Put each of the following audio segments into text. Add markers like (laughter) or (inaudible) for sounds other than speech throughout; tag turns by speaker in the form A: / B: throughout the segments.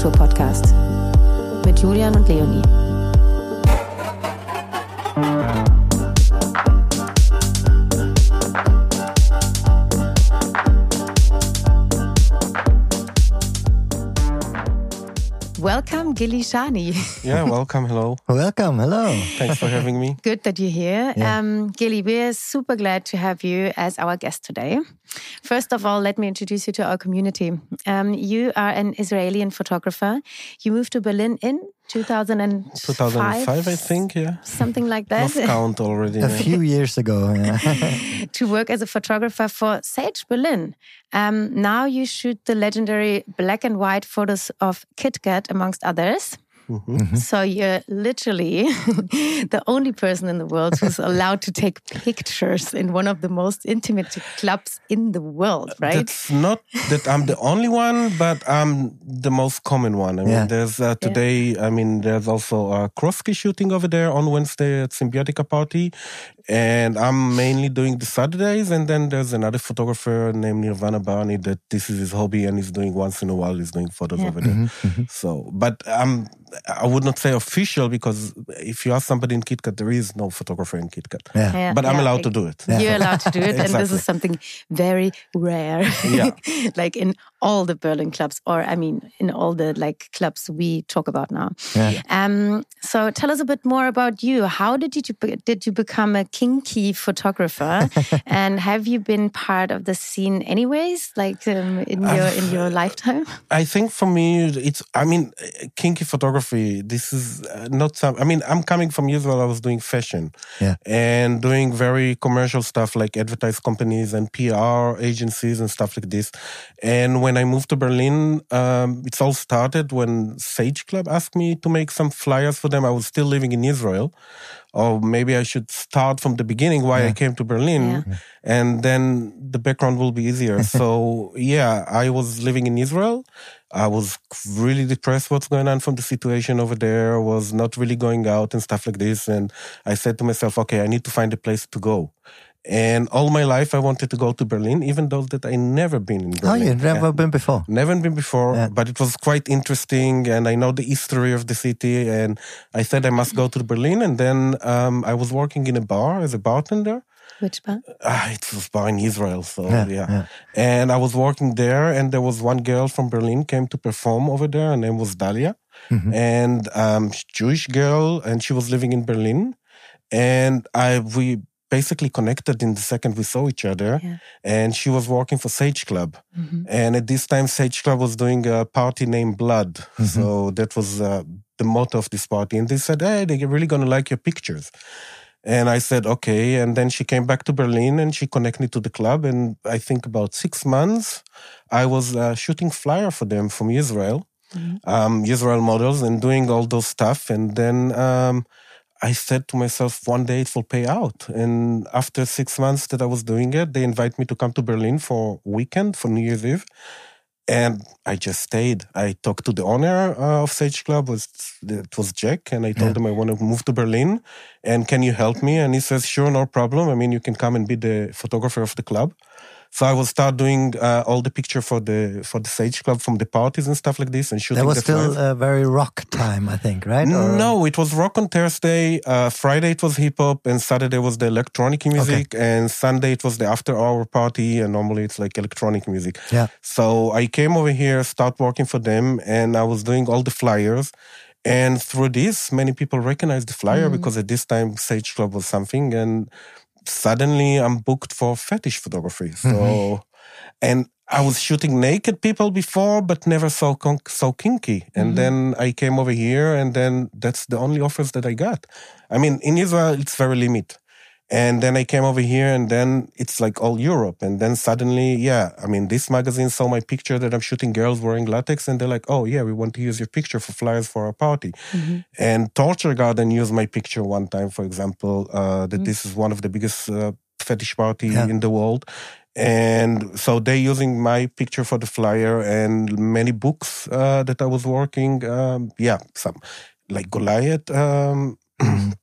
A: Showdown, Feierkultur-Podcast mit Julian und Leonie. Welcome, Gilly Shani.
B: Yeah, welcome. Hello.
C: Welcome. Hello.
B: Thanks for having me.
A: Good that you're here.
C: Yeah.
A: Um, Gilly, we're super glad to have you as our guest today. First of all, let me introduce you to our community. Um, you are an Israeli photographer. You moved to Berlin in 2005,
B: 2005, I think. Yeah.
A: something like that,
B: Lost count already.
C: A
B: yeah.
C: few years ago. Yeah. (laughs)
A: to work as a photographer for Sage Berlin. Um, now you shoot the legendary black and white photos of KitKat, amongst others.
B: Mm-hmm.
A: So you're literally (laughs) the only person in the world who's (laughs) allowed to take pictures in one of the most intimate clubs in the world, right?
B: It's not that I'm the only one, but I'm the most common one. I mean,
C: Yeah.
B: there's uh, today. I mean, there's also a cross-ski shooting over there on Wednesday at Symbiotica Party, and I'm mainly doing the Saturdays. And then there's another photographer named Nirvana Barney that this is his hobby, and he's doing once in a while. He's doing photos
A: Yeah.
B: over there. Mm-hmm, mm-hmm. So, but I'm. I would not say official because if you ask somebody in KitKat, there is no photographer in KitKat.
C: Yeah.
A: Yeah,
B: But I'm
A: yeah,
B: allowed to do it. (laughs)
A: You're allowed to do it, and this is something very rare.
B: Yeah. (laughs)
A: like in all the Berlin clubs, or I mean, in all the like clubs we talk about now.
C: Yeah.
A: Um. So tell us a bit more about you. How did you did you become a kinky photographer, (laughs) and have you been part of the scene anyways, like um, in your in your lifetime?
B: I think for me, it's, I mean, kinky photography, this is uh, not some, I mean, I'm coming from years Israel, I was doing fashion
C: Yeah.
B: and doing very commercial stuff like advertise companies and PR agencies and stuff like this. And when I moved to Berlin, um, it's all started when Sage Club asked me to make some flyers for them. I was still living in Israel. Or maybe I should start from the beginning why I came to Berlin and then the background will be easier. (laughs) so yeah, I was living in Israel. I was really depressed what's going on from the situation over there, was not really going out and stuff like this. And I said to myself, okay, I need to find a place to go. And all my life I wanted to go to Berlin, even though that I never been in Berlin.
C: Oh,
B: Berlin.
C: you've never been before.
B: Never been before,
C: Yeah.
B: but it was quite interesting, and I know the history of the city. And I said I must go to Berlin, and then um, I was working in a bar as a bartender.
A: Which bar?
B: Ah, it was bar in Israel, so
C: Yeah,
B: yeah,
C: yeah.
B: And I was working there, and there was one girl from Berlin came to perform over there. Her name was Dalia,
C: Mm-hmm.
B: and um, Jewish girl, and she was living in Berlin. And I we basically connected in the second we saw each other.
A: Yeah.
B: And she was working for Sage Club,
A: Mhm.
B: and at this time Sage Club was doing a party named Blood. So that was uh, the motto of this party. And they said, "Hey, they're really gonna like your pictures." And I said, okay. And then she came back to Berlin and she connected me to the club. And I think about six months, I was uh, shooting flyer for them from Israel, um, Israel models and doing all those stuff. And then um, I said to myself, one day it will pay out. And after six months that I was doing it, they invite me to come to Berlin for weekend for New Year's Eve. And I just stayed. I talked to the owner uh, of Sage Club. Was it was Jack, and I told him I want to move to Berlin, and can you help me? And he says, sure, no problem. I mean, you can come and be the photographer of the club. So I will start doing uh, all the picture for the for the Sage Club from the parties and stuff like this, and shooting.
C: That was still a very rock time, I think, right? Or-
B: No, it was rock on Thursday. Uh, Friday it was hip hop, and Saturday was the electronic music, and Sunday it was the after hour party. And normally it's like electronic music.
C: Yeah.
B: So I came over here, start working for them, and I was doing all the flyers. And through this, many people recognized the flyer because at this time Sage Club was something, and suddenly I'm booked for fetish photography. So, mm-hmm. and I was shooting naked people before, but never so con- so kinky. And mm-hmm. then I came over here, and then that's the only offers that I got. I mean, in Israel, it's very limit. And then I came over here, and then it's like all Europe. And then suddenly, yeah, I mean, this magazine saw my picture that I'm shooting girls wearing latex, and they're like, "Oh yeah, we want to use your picture for flyers for our party." And Torture Garden used my picture one time, for example, uh, that this is one of the biggest uh, fetish party
C: Yeah.
B: in the world. And so they're using my picture for the flyer and many books uh, that I was working. Um, yeah, some like Goliath. Um, (clears throat)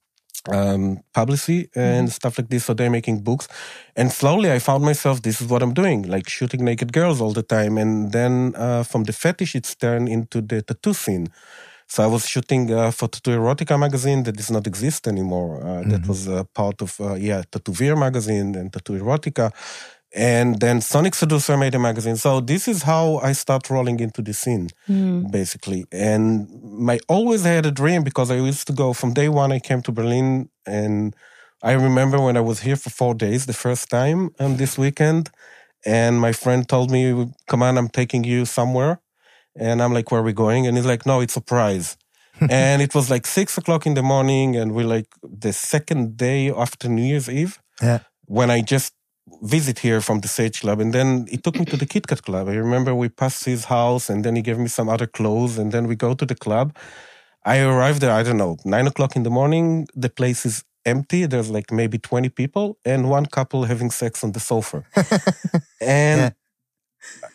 B: um, publicity and stuff like this. So they're making books. And slowly I found myself, this is what I'm doing, like shooting naked girls all the time. And then uh, from the fetish, it's turned into the tattoo scene. So I was shooting uh, for Tattoo Erotica magazine that does not exist anymore. Uh, That was uh, part of, uh, yeah, Tattoo Veer magazine and Tattoo Erotica. And then Sonic Seducer made a magazine. So this is how I start rolling into the scene, basically. And I always had a dream because I used to go from day one. I came to Berlin, and I remember when I was here for four days the first time um, this weekend, and my friend told me, "Come on, I'm taking you somewhere," and I'm like, "Where are we going?" And he's like, "No, it's a surprise." (laughs) and it was like six o'clock in the morning, and we're like the second day after New Year's Eve
C: Yeah.
B: when I just visit here from the Sage Club. And then he took me to the (clears throat) Kit Kat Club. I remember we passed his house and then he gave me some other clothes and then we go to the club. I arrived there, I don't know, nine o'clock in the morning. The place is empty. There's like maybe 20 people and one couple having sex on the sofa. (laughs) and
C: Yeah.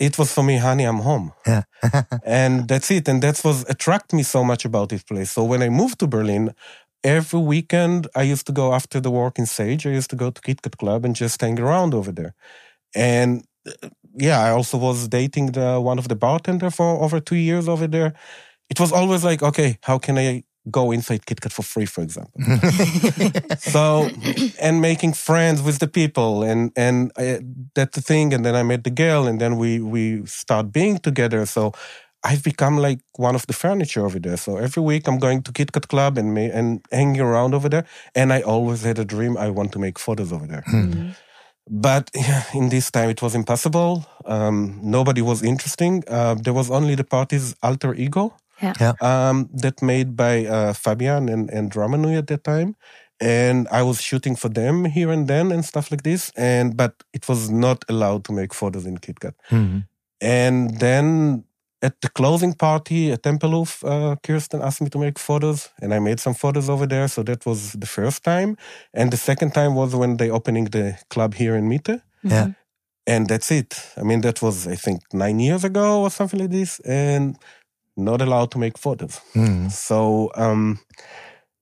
B: it was for me, honey, I'm home.
C: Yeah. (laughs)
B: and that's it. And that's what attracted me so much about this place. So when I moved to Berlin, every weekend I used to go after the work in Sage. I used to go to Kit Kat Club and just hang around over there. And uh, yeah, I also was dating the one of the bartender for over two years over there. It was always like, okay, how can I go inside Kit Kat for free, for example? (laughs) so and making friends with the people and and I, that's the thing and then i met the girl and then we we start being together so i've become like one of the furniture over there so every week i'm going to kit kat club and ma- and hanging around over there and i always had a dream i want to make photos over there but (laughs) yeah, in this time it was impossible um, nobody was interesting uh, there was only the party's alter ego
A: Yeah.
C: Yeah.
B: um, that made by uh, Fabian and, and Ramanui at that time. And I was shooting for them here and then and stuff like this. And but it was not allowed to make photos in KitKat.
C: Mhm.
B: And then at the closing party at Tempelhof, uh, Kirsten asked me to make photos, and I made some photos over there. So that was the first time. And the second time was when they opening the club here in Mitte.
C: Yeah.
B: And that's it. I mean, that was, I think, nine years ago or something like this. And not allowed to make photos.
C: Mhm.
B: So, um,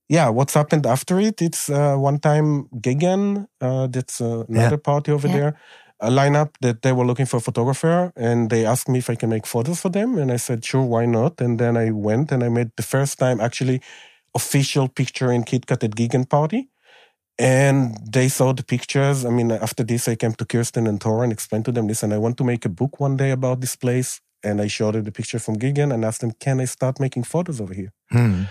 B: yeah, what's happened after it? It's uh, one time Gegen, uh, that's uh, another party over
A: Yeah.
B: there, a lineup that they were looking for a photographer and they asked me if I can make photos for them. And I said, sure, why not? And then I went and I made the first time actually official picture in KitKat at Gegen party. And they saw the pictures. I mean, after this, I came to Kirsten and Tor and explained to them, listen, I want to make a book one day about this place. And I showed her the picture from Gegen and asked them, can I start making photos over here?
C: Mhm.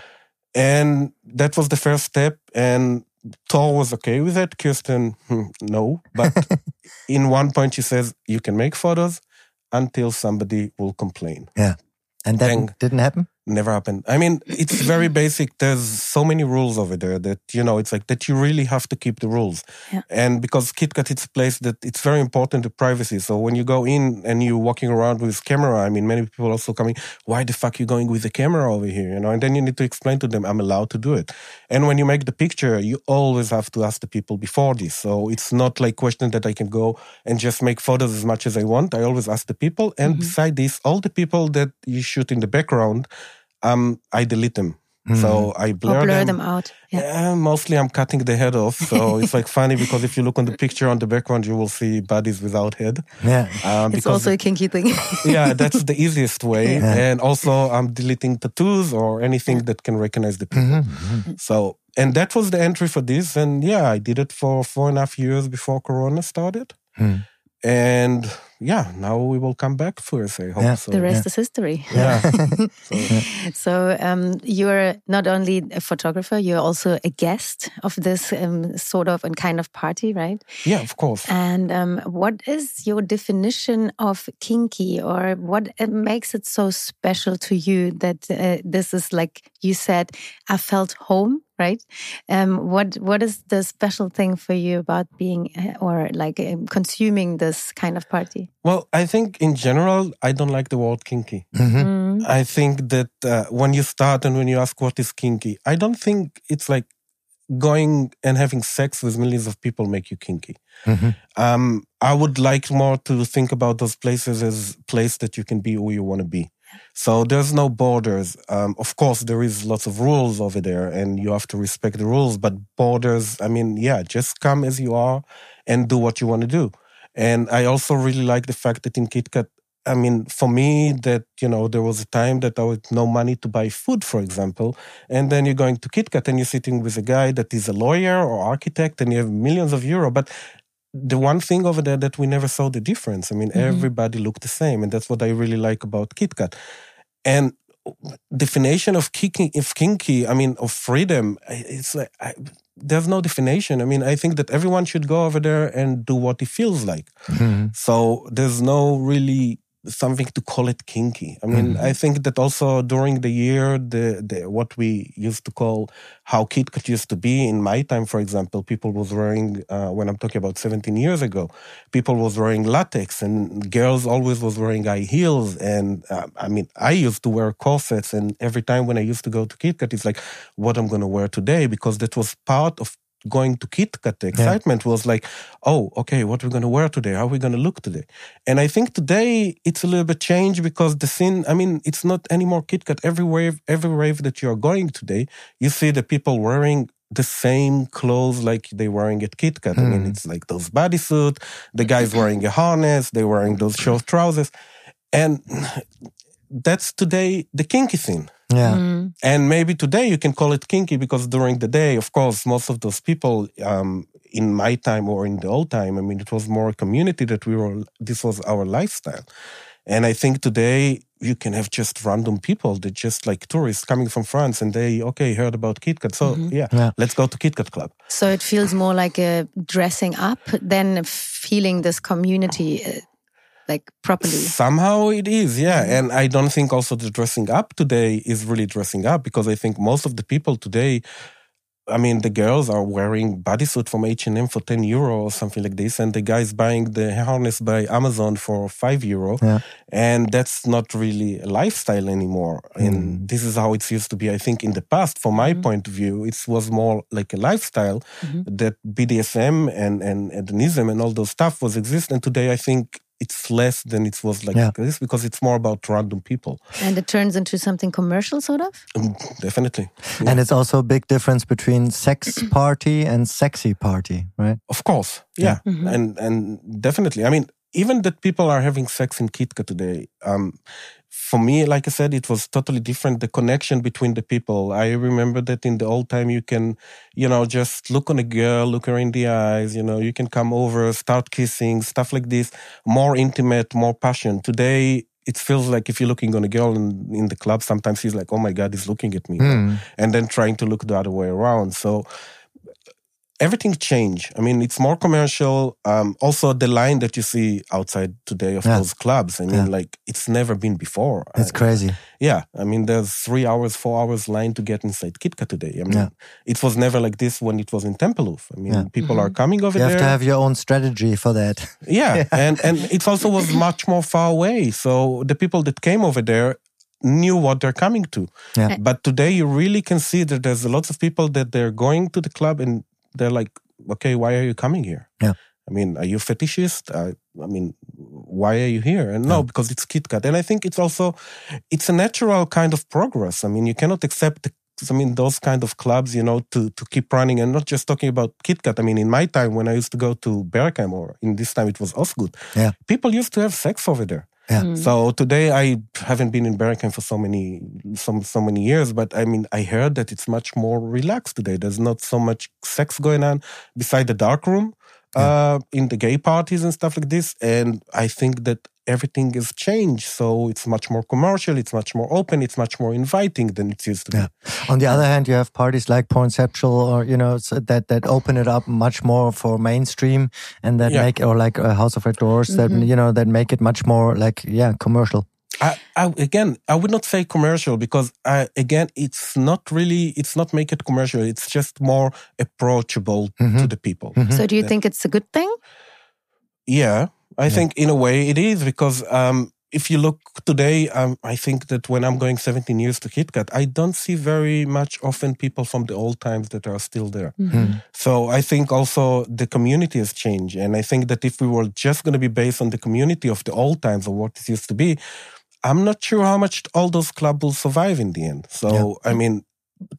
B: And that was the first step. And Tor was okay with it. Kirsten, hmm, no. But (laughs) in one point, she says, you can make photos until somebody will complain.
C: Yeah. And that didn't happen?
B: Never happened. I mean, it's very (clears throat) basic. There's so many rules over there that, you know, it's like that you really have to keep the rules.
A: Yeah.
B: And because KitKat, it's a place that it's very important to privacy. So when you go in and you're walking around with camera, I mean, many people also coming, why the fuck you going with the camera over here? You know, and then you need to explain to them, I'm allowed to do it. And when you make the picture, you always have to ask the people before this. So it's not like question that I can go and just make photos as much as I want. I always ask the people. And mm-hmm. beside this, all the people that you shoot in the background, um, I delete them. So I blur,
A: blur them out. Yeah.
B: yeah, mostly I'm cutting the head off. So (laughs) it's like funny because if you look on the picture on the background, you will see bodies without head.
C: Yeah.
B: Um,
A: It's also a kinky thing. (laughs)
B: yeah, that's the easiest way. (laughs) And also I'm deleting tattoos or anything that can recognize the people. So, and that was the entry for this. And yeah, I did it for four and a half years before Corona started.
C: Hmm.
B: And yeah, now we will come back first, I hope.
C: Yeah.
B: So,
A: the rest is history. (laughs)
B: yeah. (laughs) so, (laughs)
A: So um, you're not only a photographer, you're also a guest of this um, sort of and kind of party, right?
B: yeah, of course.
A: And um, what is your definition of kinky, or what uh, makes it so special to you that uh, this is like you said, I felt home, right? Um, what what is the special thing for you about being uh, or like um, consuming this kind of party?
B: Well, I think in general, I don't like the word kinky.
A: Mm.
B: I think that uh, when you start and when you ask what is kinky, I don't think it's like going and having sex with millions of people make you kinky.
C: Mhm.
B: Um, I would like more to think about those places as place that you can be who you want to be. So there's no borders. Um, of course, there is lots of rules over there, and you have to respect the rules. But borders, I mean, yeah, just come as you are and do what you want to do. And I also really like the fact that in KitKat, I mean, for me, that you know, there was a time that I had no money to buy food, for example, and then you're going to KitKat and you're sitting with a guy that is a lawyer or architect, and you have millions of euro, but the one thing over there that we never saw the difference. I mean,
A: Mhm.
B: everybody looked the same, and that's what I really like about KitKat. And definition of kinky, of kinky, I mean, of freedom, it's like I, there's no definition. I mean, I think that everyone should go over there and do what he feels like.
C: Mhm.
B: So there's no really something to call it kinky. I mean,
C: Mhm.
B: I think that also during the year, the, the what we used to call how KitKat used to be in my time, for example, people was wearing uh, when I'm talking about 17 years ago, people was wearing latex and girls always was wearing high heels. And uh, I mean, I used to wear corsets, and every time when I used to go to KitKat, it's like what I'm going to wear today because that was part of going to KitKat. The excitement was like, oh, okay, what we're going to wear today? How are we going to look today? And I think today it's a little bit changed because the scene, I mean, it's not anymore KitKat. Every rave, every rave that you're going today, you see the people wearing the same clothes like they wearing at KitKat. I mean,
C: Hmm.
B: it's like those bodysuit, the guy's (laughs) wearing a harness, they're wearing those short trousers. And (clears throat) that's today the kinky scene.
C: Yeah.
A: Mm.
B: And maybe today you can call it kinky because during the day, of course, most of those people um, in my time or in the old time, I mean, it was more a community that we were, this was our lifestyle. And I think today you can have just random people that just like tourists coming from France and they, okay, heard about KitKat. So yeah,
C: Yeah.
B: let's go to KitKat Club.
A: So it feels more like a dressing up than feeling this community uh, like properly.
B: Somehow it is, yeah. Mm-hmm. And I don't think also the dressing up today is really dressing up because I think most of the people today, I mean, the girls are wearing bodysuit from H&M for 10 euro or something like this. And the guys buying the harness by Amazon for 5 euro.
C: Yeah.
B: And that's not really a lifestyle anymore. And mm. this is how it used to be. I think in the past, from my mm-hmm. point of view, it was more like a lifestyle mm-hmm. that BDSM and, and hedonism and all those stuff was exist. And today I think it's less than it was like
C: Yeah.
B: this because it's more about random people.
A: And it turns into something commercial, sort of?
B: Um, definitely.
C: And it's also a big difference between sex (clears throat) party and sexy party, right?
B: Of course. Yeah. And and definitely. I mean, even that people are having sex in KitKat today, um, for me, like I said, it was totally different. The connection between the people. I remember that in the old time, you can, you know, just look on a girl, look her in the eyes, you know, you can come over, start kissing, stuff like this, more intimate, more passion. Today, it feels like if you're looking on a girl in, in the club, sometimes he's like, oh my God, he's looking at me.
C: Hmm.
B: And then trying to look the other way around. So, everything changed. I mean, it's more commercial. Um, also, the line that you see outside today of
C: Yeah.
B: those clubs, I mean,
C: Yeah.
B: like it's never been before.
C: It's
B: I-
C: crazy.
B: yeah, I mean, there's three hours, four hours line to get inside KitKat today. I mean,
C: Yeah.
B: it was never like this when it was in Tempelhof. I mean,
C: Yeah.
B: people are coming over there.
C: You have
B: there.
C: to have your own strategy for that. (laughs)
B: yeah, (laughs) and and it also was much more far away. So the people that came over there knew what they're coming to.
C: Yeah.
B: But today you really can see that there's a lot of people that they're going to the club and they're like, okay, why are you coming here?
C: Yeah.
B: I mean, are you fetishist? Uh, I mean, why are you here? And no, because it's KitKat. And I think it's also, it's a natural kind of progress. I mean, you cannot accept I mean, those kind of clubs, you know, to, to keep running and not just talking about KitKat. I mean, in my time when I used to go to Berghain or in this time it was Ostgut,
C: Yeah.
B: people used to have sex over there.
C: Yeah. Hmm.
B: So today I haven't been in Berghain for so many so so many years, but I mean I heard that it's much more relaxed today. There's not so much sex going on beside the dark room, uh, in the gay parties and stuff like this. And I think that everything has changed. So it's much more commercial, it's much more open, it's much more inviting than it used to
C: Yeah.
B: be.
C: On the other hand, you have parties like Pornceptual or you know so that that open it up much more for mainstream and that
B: Yeah.
C: make or like a House of Red Doors that you know that make it much more like yeah commercial.
B: I, I, again, I would not say commercial because I, again, it's not really, it's not make it commercial. It's just more approachable to the people.
A: So do you think it's a good thing?
B: Yeah, I think in a way it is because um, if you look today, um, I think that when I'm going 17 years to KitKat, I don't see very much often people from the old times that are still there. So I think also the community has changed. And I think that if we were just going to be based on the community of the old times or what it used to be, I'm not sure how much all those clubs will survive in the end. So, I mean,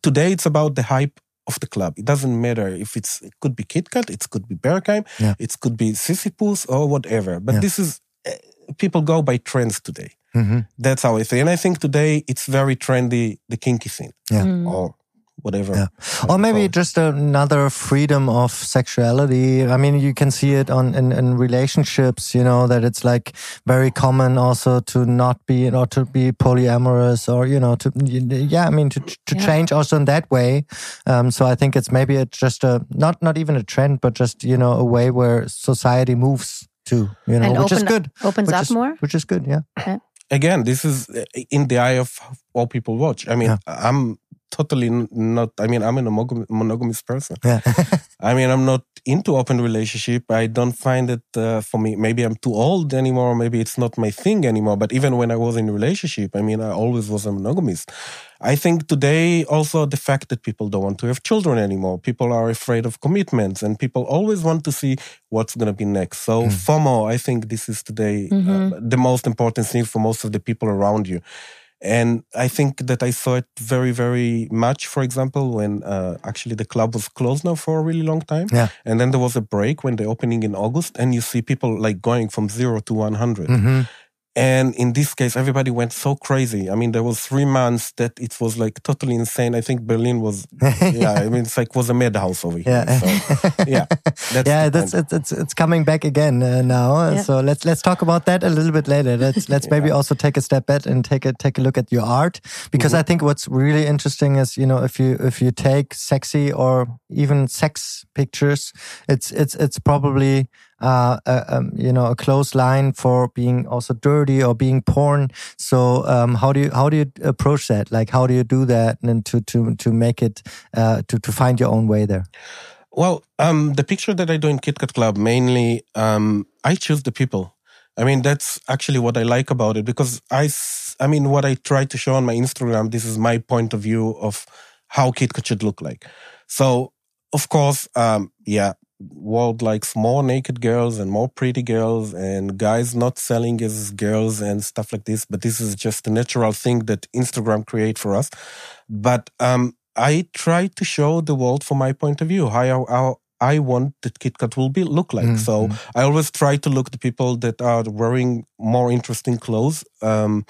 B: today it's about the hype of the club. It doesn't matter if it's, it could be KitKat, it could be Berghain,
C: Yeah.
B: it could be Sisyphos or whatever. But
C: Yeah.
B: this is, eh, people go by trends today.
C: Mhm.
B: That's how I say. And I think today it's very trendy, the kinky scene
C: Yeah.
B: or whatever.
C: Yeah. Or maybe just another freedom of sexuality. I mean, you can see it on in, in relationships, you know, that it's like very common also to not be or to be polyamorous or, you know, to, yeah, I mean, to, to
A: Yeah.
C: change also in that way. Um, so I think it's maybe it's just a, not, not even a trend, but just, you know, a way where society moves to, you know,
A: And
C: which is good.
A: opens up
C: is,
A: more.
C: Which is good. Yeah.
B: Again, this is eh, in the eye of all people watch. I mean,
C: Yeah.
B: I'm totally not, I mean, I'm a monogamous person.
C: Yeah. (laughs)
B: I mean, I'm not into open relationship. I don't find it uh, for me. Maybe I'm too old anymore. Maybe it's not my thing anymore. But even when I was in a relationship, I mean, I always was a monogamist. I think today also the fact that people don't want to have children anymore. People are afraid of commitments and people always want to see what's going to be next. So FOMO, I think this is today uh, the most important thing for most of the people around you. And I think that I saw it very, very much, for example, when uh, actually the club was closed now for a really long time.
C: Yeah.
B: And then there was a break when the opening in August, and you see people like going from zero to 100.
C: Mhm.
B: And in this case, everybody went so crazy. I mean, there was three months that it was like totally insane. I think Berlin was, (laughs) yeah, I mean, it's like was a madhouse over here.
C: Yeah.
B: So, yeah. (laughs) That's
C: yeah, that's
B: point.
C: it's, it's it's coming back again uh, now.
A: Yeah.
C: So let's let's talk about that a little bit later. Let's let's (laughs) maybe also take a step back and take a take a look at your art because
B: Mm-hmm.
C: I think what's really interesting is you know if you if you take sexy or even sex pictures, it's it's it's probably uh, a, um, you know a close line for being also dirty or being porn. So um, how do you how do you approach that? Like how do you do that and to to to make it uh, to to find your own way there?
B: Well, um, the picture that I do in KitKat Club mainly, um, I choose the people. I mean, that's actually what I like about it because I I mean, what I try to show on my Instagram, this is my point of view of how KitKat should look like. So, of course, um, yeah, world likes more naked girls and more pretty girls and guys not selling as girls and stuff like this. But this is just a natural thing that Instagram create for us. But, um, I try to show the world from my point of view how, how I want that KitKat will be look like.
C: Mm,
B: So I always try to look the people that are wearing more interesting clothes. Um,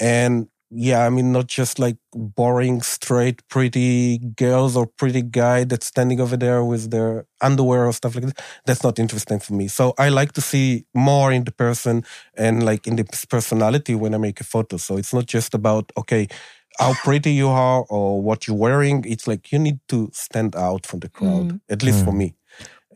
B: and yeah, I mean, not just like boring, straight, pretty girls or pretty guy that's standing over there with their underwear or stuff like that. That's not interesting for me. So I like to see more in the person and like in the personality when I make a photo. So it's not just about, okay, how pretty you are or what you're wearing. It's like you need to stand out from the crowd, at least for me.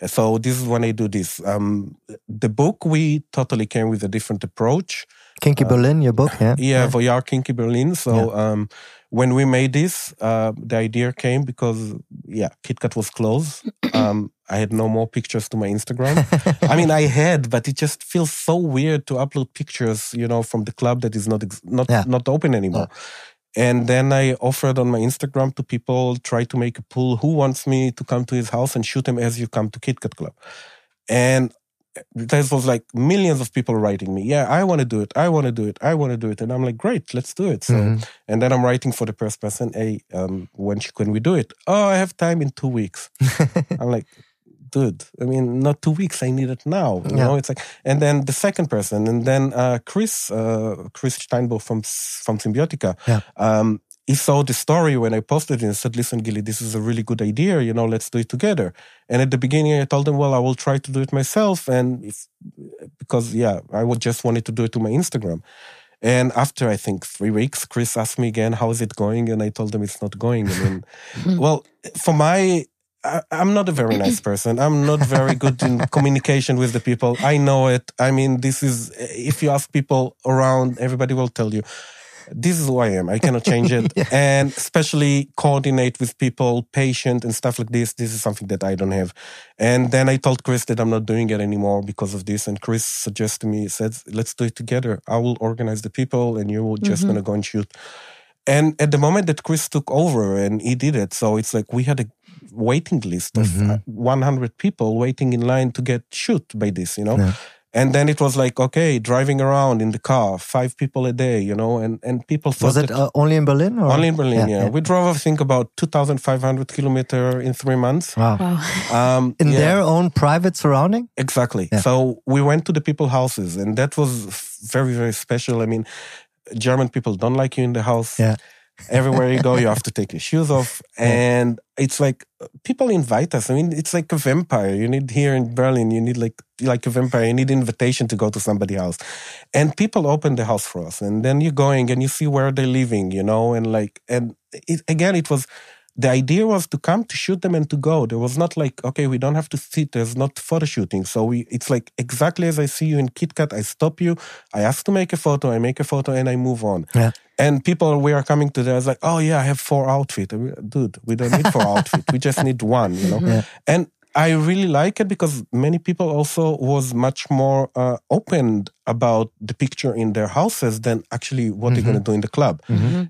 B: So this is when I do this. Um, the book we totally came with a different approach.
C: Kinky Berlin, your book, yeah.
B: Yeah, Yeah, Voyar Kinky Berlin. So um, when we made this, uh, the idea came because yeah, KitKat was closed. (coughs) Um, I had no more pictures to my Instagram. (laughs) I mean, I had, but it just feels so weird to upload pictures, you know, from the club that is not ex- not
C: Yeah.
B: not open anymore. And then I offered on my Instagram to people, try to make a pool. Who wants me to come to his house and shoot him as you come to KitKat Club? And there was like millions of people writing me, yeah, I want to do it. I want to do it. I want to do it. And I'm like, great, let's do it. So,
C: Mm-hmm.
B: and then I'm writing for the first person, hey, um, when can we do it? Oh, I have time in two weeks. (laughs) I'm like, dude, I mean, not two weeks. I need it now. You
C: Yeah.
B: know, it's like, and then the second person, and then uh, Chris, uh, Chris Steinbuch from from Symbiotica.
C: Yeah.
B: Um, he saw the story when I posted it and said, listen, Gilly, this is a really good idea. You know, let's do it together. And at the beginning, I told him, well, I will try to do it myself. And if, because, yeah, I would just wanted to do it to my Instagram. And after I think three weeks, Chris asked me again, "How is it going?" And I told him it's not going. I mean, (laughs) well, for my, I, I'm not a very nice person. I'm not very good in (laughs) communication with the people. I know it. I mean, this is if you ask people around, everybody will tell you. This is who I am. I cannot change it. (laughs) And especially coordinate with people, patient and stuff like this. This is something that I don't have. And then I told Chris that I'm not doing it anymore because of this. And Chris suggested me, he said, let's do it together. I will organize the people and you will just going to go and shoot. And at the moment that Chris took over and he did it, so it's like we had a waiting list of uh, 100 people waiting in line to get shoot by this, you know?
C: Yeah.
B: And then it was like, okay, driving around in the car, five people a day, you know, and, and people thought
C: Was it
B: that-
C: uh, only in Berlin? Or?
B: only in Berlin, yeah.
C: yeah.
B: We drove, I think, about 2,500 kilometer in three months.
C: Wow.
A: Wow.
B: Um, (laughs)
C: In
B: yeah,
C: their own private surrounding?
B: Exactly.
C: Yeah.
B: So we went to the people houses and that was very, very special. I mean, German people don't like you in the house.
C: Yeah.
B: Everywhere you go, you have to take your shoes off. And it's like people invite us. I mean, it's like a vampire. You need here in Berlin, you need like like a vampire, you need invitation to go to somebody's house. And people open the house for us. And then you're going and you see where they're living, you know, and like and it, again it was the idea was to come to shoot them and to go. There was not like, okay, we don't have to sit. There's not photo shooting. So we, it's like exactly as I see you in KitKat, I stop you, I ask to make a photo, I make a photo and I move on.
C: Yeah.
B: And people, we are coming to there, it's like, oh yeah, I have four outfit. Dude, we don't need four (laughs) outfit. We just need one, you know?
C: Yeah.
B: And I really like it because many people also was much more uh, open about the picture in their houses than actually what they're going to do in the club.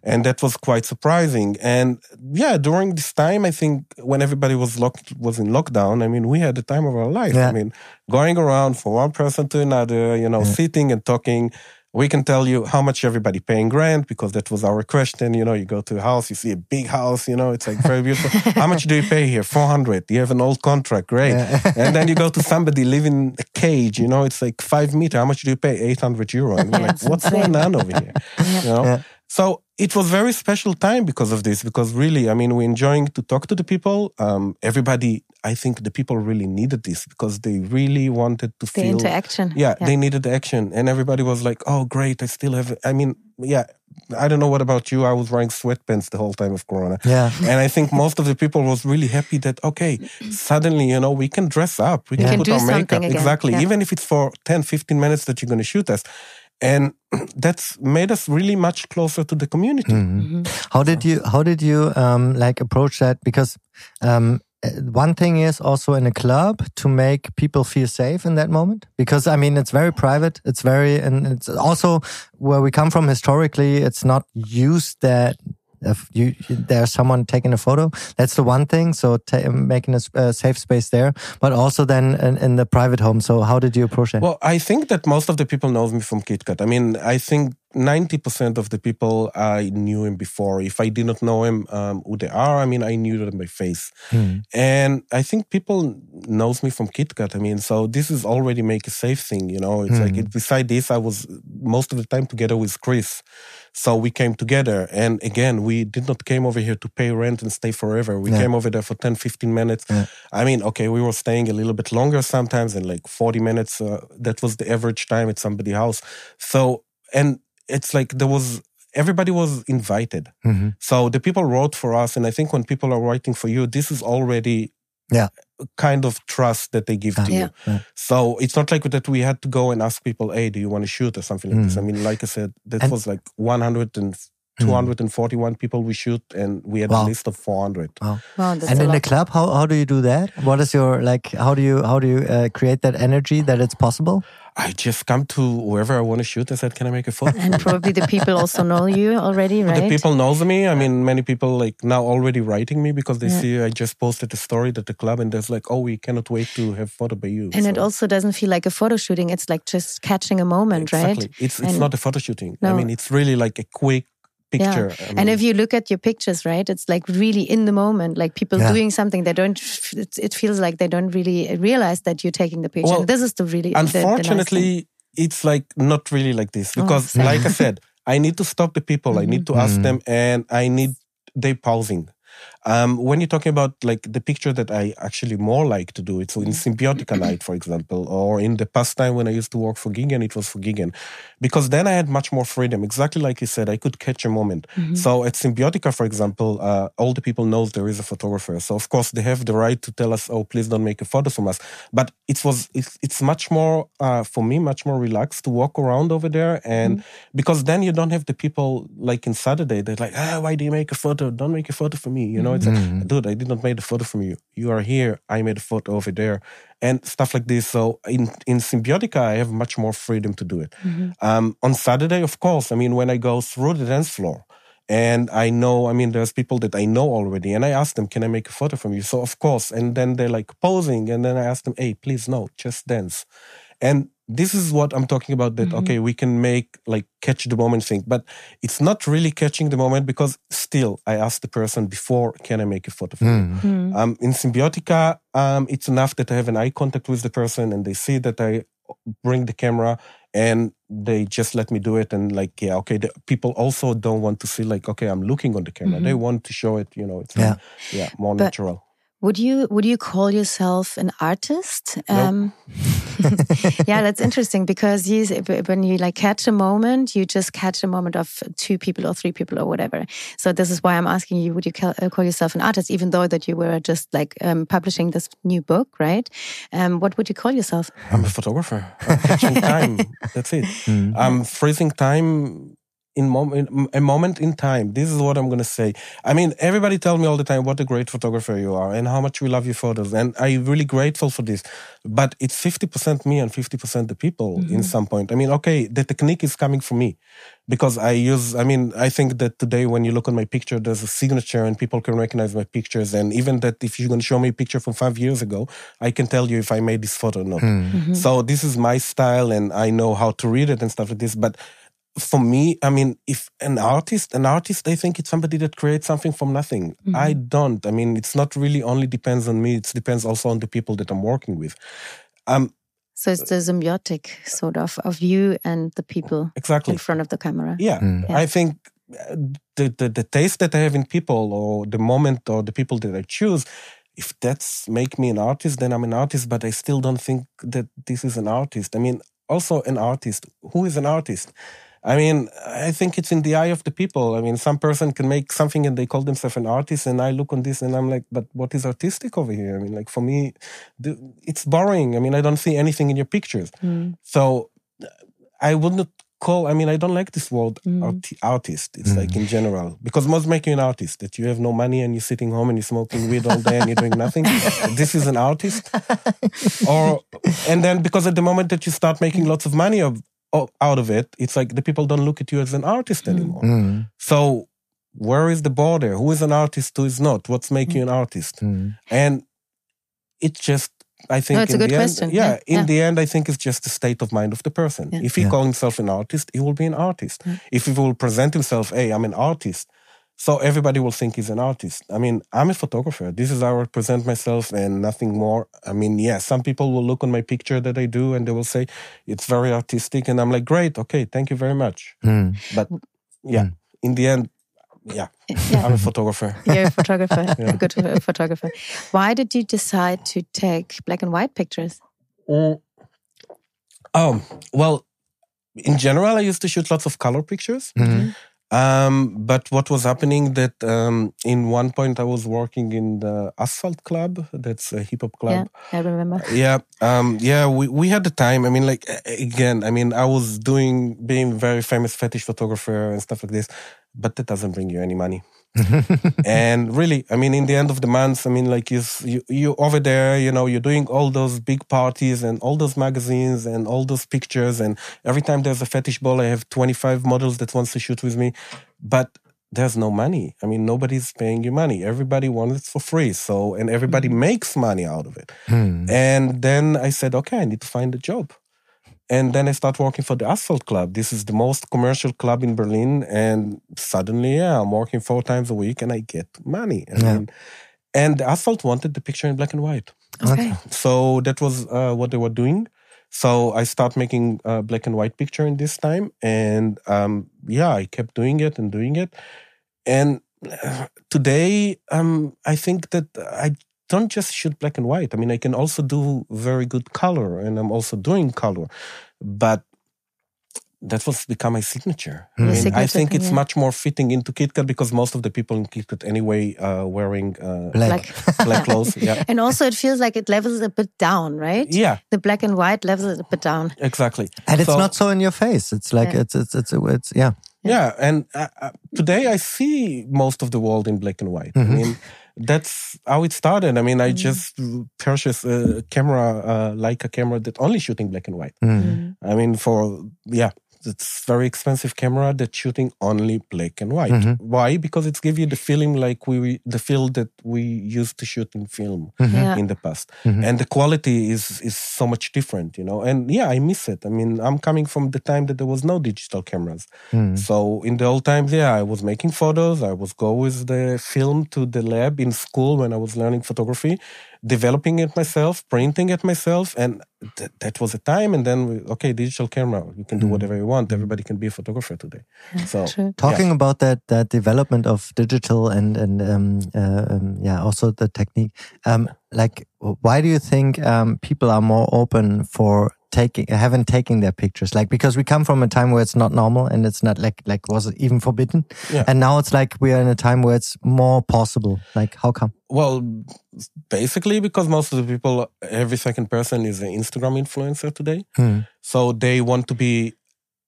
B: And that was quite surprising. And yeah, during this time, I think when everybody was locked, was in lockdown, I mean, we had the time of our life.
C: Yeah.
B: I mean, going around from one person to another, you know, sitting and talking. We can tell you how much everybody paying rent because that was our question. You know, you go to a house, you see a big house, you know, it's like very beautiful. (laughs) how much do you pay here? 400. You have an old contract. Great. (laughs) and then you go to somebody living in a cage, you know, it's like five meter. How much do you pay? 800 euro. And you're like, what's going on over here? (laughs) You know?
C: Yeah.
B: So it was very special time because of this, because really, I mean, we're enjoying to talk to the people. Um, everybody, I think the people really needed this because they really wanted to
A: The
B: feel
A: interaction.
B: yeah, they needed the action, and everybody was like, "Oh, great! I still have." I mean, yeah, I don't know what about you. I was wearing sweatpants the whole time of Corona,
C: Yeah.
B: and I think most of the people was really happy that okay, suddenly you know we can dress up, we can,
A: can
B: put
A: do
B: our makeup
A: again,
B: exactly,
A: yeah.
B: even if it's for 10, 15 minutes that you're going to shoot us, and (clears throat) that's made us really much closer to the community.
A: Mm-hmm.
C: How did you how did you um like approach that? Because um Uh, one thing is also in a club to make people feel safe in that moment because I mean it's very private. It's very and it's also where we come from historically. It's not used that if you there's someone taking a photo, that's the one thing. So making a, safe space there, but also then in, in the private home. So how did you approach it?
B: Well, I think that most of the people knows me from KitKat. I mean, I think 90% of the people I knew him before. If I did not know him, um, who they are, I mean, I knew them by face. And I think people knows me from KitKat. I mean, so this is already make a safe thing, you know. It's like, it, beside this, I was most of the time together with Chris. So we came together. And again, we did not came over here to pay rent and stay forever. We
C: Yeah.
B: came over there for 10, 15 minutes. I mean, okay, we were staying a little bit longer sometimes and like 40 minutes. Uh, that was the average time at somebody's house. So, and it's like there was, everybody was invited.
C: Mm-hmm.
B: So the people wrote for us. And I think when people are writing for you, this is already
C: Yeah.
B: A kind of trust that they give to
A: Yeah.
B: you. So it's not like that we had to go and ask people, hey, do you want to shoot or something like this? I mean, like I said, that
C: Mm. And- Mm.
B: was like 100 and 241 people we shoot and we had
C: Wow.
B: a list of 400.
C: Wow.
A: Wow,
C: and
A: a
C: in the club, how, how do you do that? What is your like? How do you how do you uh, create that energy that it's possible?
B: I just come to wherever I want to shoot and said, can I make a photo?
A: and probably the people also know you already, right?
B: The people knows me. I mean, many people like now already writing me because they
A: Yeah.
B: see I just posted a story at the club and there's like, oh, we cannot wait to have photo by you.
A: and it also doesn't feel like a photo shooting. It's like just catching a moment,
B: exactly.
A: right?
B: It's it's
A: And-
B: not a photo shooting. I mean, it's really like a quick picture. I
A: and if you look at your pictures, right, it's like really in the moment, like people
C: Yeah.
A: doing something. They don't. It, it feels like they don't really realize that you're taking the picture.
B: Well,
A: And this is the really the- the nice thing.
B: unfortunately, it's like not really like this
A: Oh,
B: because,
A: sad.
B: like I said, I need to stop the people. I need mm-hmm. to ask mm. them, and I need they pausing. Um, when you're talking about like the picture that I actually more like to do, it's in Symbiotica night, (clears throat) for example, or in the past time when I used to work for Gegen, it was for Gegen, because then I had much more freedom. Exactly like you said, I could catch a moment. So at Symbiotica, for example, uh, all the people knows there is a photographer. So of course they have the right to tell us, oh, please don't make a photo from us. But it was it's, it's much more uh, for me, much more relaxed to walk around over there, and because then you don't have the people like in Saturday. They're like, ah, why do you make a photo? Don't make a photo for me. You know, it's like, dude, I did not make a photo from you. You are here. I made a photo over there, and stuff like this. So in in Symbiotica, I have much more freedom to do it. Um, on Saturday, of course, I mean, when I go through the dance floor. And I know, I mean, there's people that I know already, and I ask them, "Can I make a photo from you?" So of course, and then they're like posing, and then I ask them, "Hey, please no, just dance." And this is what I'm talking about. That
A: Mhm.
B: okay, we can make like catch the moment thing, but it's not really catching the moment because still I asked the person before, can I make a photo for you?
C: Mm.
A: Mm.
B: Um, in Symbiotica, um, it's enough that I have an eye contact with the person and they see that I bring the camera and they just let me do it. And like, yeah, okay, the people also don't want to see like, okay, I'm looking on the camera.
A: Mhm.
B: They want to show it, you know, it's
C: Yeah.
B: yeah, more
A: But-
B: natural.
A: Would you would you call yourself an artist?
B: Nope.
A: Um, (laughs) yeah, that's interesting because you, when you like catch a moment, you just catch a moment of two people or three people or whatever. So this is why I'm asking you: Would you call, uh, yourself an artist, even though that you were just like um, publishing this new book, right? Um, what would you call yourself?
B: I'm a photographer. I'm catching time. (laughs) That's it.
C: Mm.
B: I'm freezing time in mom- in a moment in time. This is what I'm going to say. I mean, everybody tell me all the time what a great photographer you are and how much we love your photos. And I'm really grateful for this. But it's 50% me and 50% the people in some point. I mean, okay, the technique is coming from me because I use, I mean, I think that today when you look on my picture, there's a signature and people can recognize my pictures. And even that if you're going to show me a picture from five years ago, I can tell you if I made this photo or not.
C: Mm.
B: So this is my style and I know how to read it and stuff like this. But for me, I mean, if an artist, an artist, I think it's somebody that creates something from nothing. I don't. I mean, it's not really only depends on me. It depends also on the people that I'm working with. Um,
A: So it's the symbiotic sort of of you and the people
B: exactly.
A: in front of the camera.
B: Yeah,
C: Mm.
A: Yeah.
B: I think uh, the, the the taste that I have in people, or the moment, or the people that I choose, if that's make me an artist, then I'm an artist. But I still don't think that this is an artist. I mean, also an artist. Who is an artist? I mean, I think it's in the eye of the people. I mean, some person can make something and they call themselves an artist, and I look on this and I'm like, but what is artistic over here? I mean, like for me, it's boring. I mean, I don't see anything in your pictures.
A: Mm.
B: So I would not call. I mean, I don't like this word
A: Mm.
B: arti- artist. It's like in general because most make you an artist that you have no money and you're sitting home and you're smoking weed all day and you're doing nothing. (laughs) this is an artist. Or and then because at the moment that you start making lots of money of, o- out of it, it's like the people don't look at you as an artist anymore.
C: Mm.
B: So where is the border? Who is an artist? Who is not? What's making you an artist?
C: Mm.
B: And it's just, I think,
A: No, it's a
B: in
A: good
B: the
A: question.
B: end, yeah,
A: Yeah,
B: in
A: yeah.
B: the end, I think it's just the state of mind of the person.
A: Yeah.
B: If he
C: Yeah.
B: calls himself an artist, he will be an artist. If he will present himself, hey, I'm an artist, so everybody will think he's an artist. I mean, I'm a photographer. This is how I present myself and nothing more. I mean, yeah, some people will look on my picture that I do and they will say it's very artistic, and I'm like, great, okay, thank you very much.
C: Mm.
B: But yeah,
C: Mm.
B: in the end, yeah,
A: Yeah.
B: I'm a photographer. (laughs)
A: You're a photographer, (laughs)
B: Yeah.
A: a good photographer. Why did you decide to take black and white pictures?
B: Mm. Oh, well, in general, I used to shoot lots of color pictures.
C: Mm.
B: Um, but what was happening that um, in one point I was working in the Asphalt Club. That's a hip hop club.
A: Yeah, I remember.
B: Yeah, um, yeah, we, we had the time. I mean, like again, I mean, I was doing being very famous fetish photographer and stuff like this, but that doesn't bring you any money. (laughs) and really, I mean, in the end of the month, I mean, like you, you, you over there, you know, you're doing all those big parties and all those magazines and all those pictures. And every time there's a fetish ball, I have 25 models that wants to shoot with me, but there's no money. I mean, nobody's paying you money. Everybody wants it for free. So, and everybody makes money out of it.
C: Mm.
B: And then I said, okay, I need to find a job. And then I start working for the Asphalt Club. This is the most commercial club in Berlin. And suddenly, yeah, I'm working four times a week and I get money. I
C: Yeah.
B: mean, and the Asphalt wanted the picture in black and white.
A: Okay.
B: So that was uh, what they were doing. So I start making uh, black and white picture in this time, and um, yeah, I kept doing it and doing it. And uh, today, um, I think that I don't just shoot black and white. I mean, I can also do very good color, and I'm also doing color, but that was become my signature.
C: Your
B: I, mean, I think
A: thing,
B: it's
A: yeah.
B: much more fitting into KitKat because most of the people in KitKat anyway uh, wearing uh,
C: Black.
B: black (laughs) clothes. Yeah,
A: And also, it feels like it levels a bit down, right?
B: yeah,
A: The black and white levels it a bit down.
B: exactly.
C: And it's not so in your face. It's like
A: Yeah.
C: it's it's it's it's yeah.
B: Yeah, and uh, uh, today I see most of the world in black and white. I mean, that's how it started. I mean, I just purchased a camera, uh, like a camera that only shooting black and white.
C: Mm.
B: I mean, for yeah, it's very expensive camera that's shooting only black and white.
C: Mhm.
B: Why? Because it's give you the feeling like we the feel that we used to shoot in film
A: Yeah.
B: in the past,
C: Mhm.
B: and the quality is is so much different, you know. And yeah, I miss it. I mean, I'm coming from the time that there was no digital cameras.
C: Mhm.
B: So in the old times, yeah, I was making photos. I was go with the film to the lab in school when I was learning photography, developing it myself, printing it myself, and th- that was a time. And then, we, okay, digital camera, you can do whatever you want. Everybody can be a photographer today. So
A: True.
C: Talking about that that development of digital and and um, uh, um, yeah, also the technique. Um, like, why do you think um, people are more open for taking haven't taking their pictures? Like, because we come from a time where it's not normal and it's not like like was it even forbidden,
B: Yeah.
C: and now it's like we are in a time where it's more possible. Like, how come?
B: Well, basically because most of the people, every second person is an Instagram influencer today.
C: Hmm.
B: So they want to be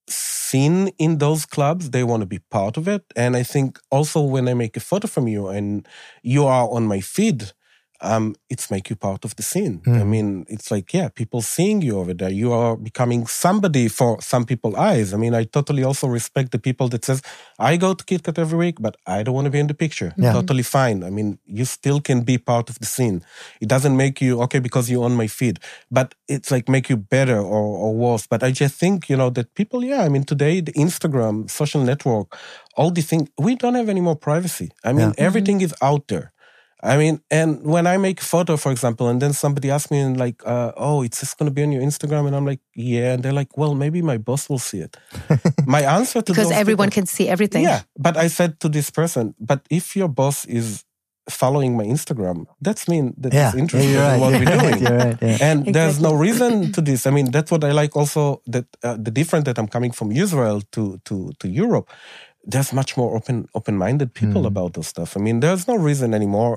B: seen in those clubs. They want to be part of it. And I think also when I make a photo from you and you are on my feed, um, it's make you part of the scene. I mean, it's like, yeah, people seeing you over there. You are becoming somebody for some people's eyes. I mean, I totally also respect the people that says, I go to KitKat every week, but I don't want to be in the picture.
C: Yeah.
B: Totally fine. I mean, you still can be part of the scene. It doesn't make you, okay, because you're on my feed, but it's like make you better or, or worse. But I just think, you know, that people, yeah, I mean, today, the Instagram, social network, all these things, we don't have any more privacy. I mean,
C: Yeah.
B: everything is out there. I mean, and when I make a photo, for example, and then somebody asks me, and like, uh, oh, it's just going to be on your Instagram. And I'm like, yeah. And they're like, well, maybe my boss will see it. (laughs) my answer to
A: Because everyone
B: people-
A: can see everything.
B: yeah, but I said to this person, but if your boss is following my Instagram, that's mean that
C: Yeah,
B: he's
C: yeah,
B: interested
C: you're right.
B: in what we're (laughs) doing.
C: Right. Yeah.
B: And there's no reason (clears throat) to this. I mean, that's what I like also that uh, the difference that I'm coming from Israel to to to Europe. There's much more open open minded people
C: Mm.
B: about this stuff. I mean, there's no reason anymore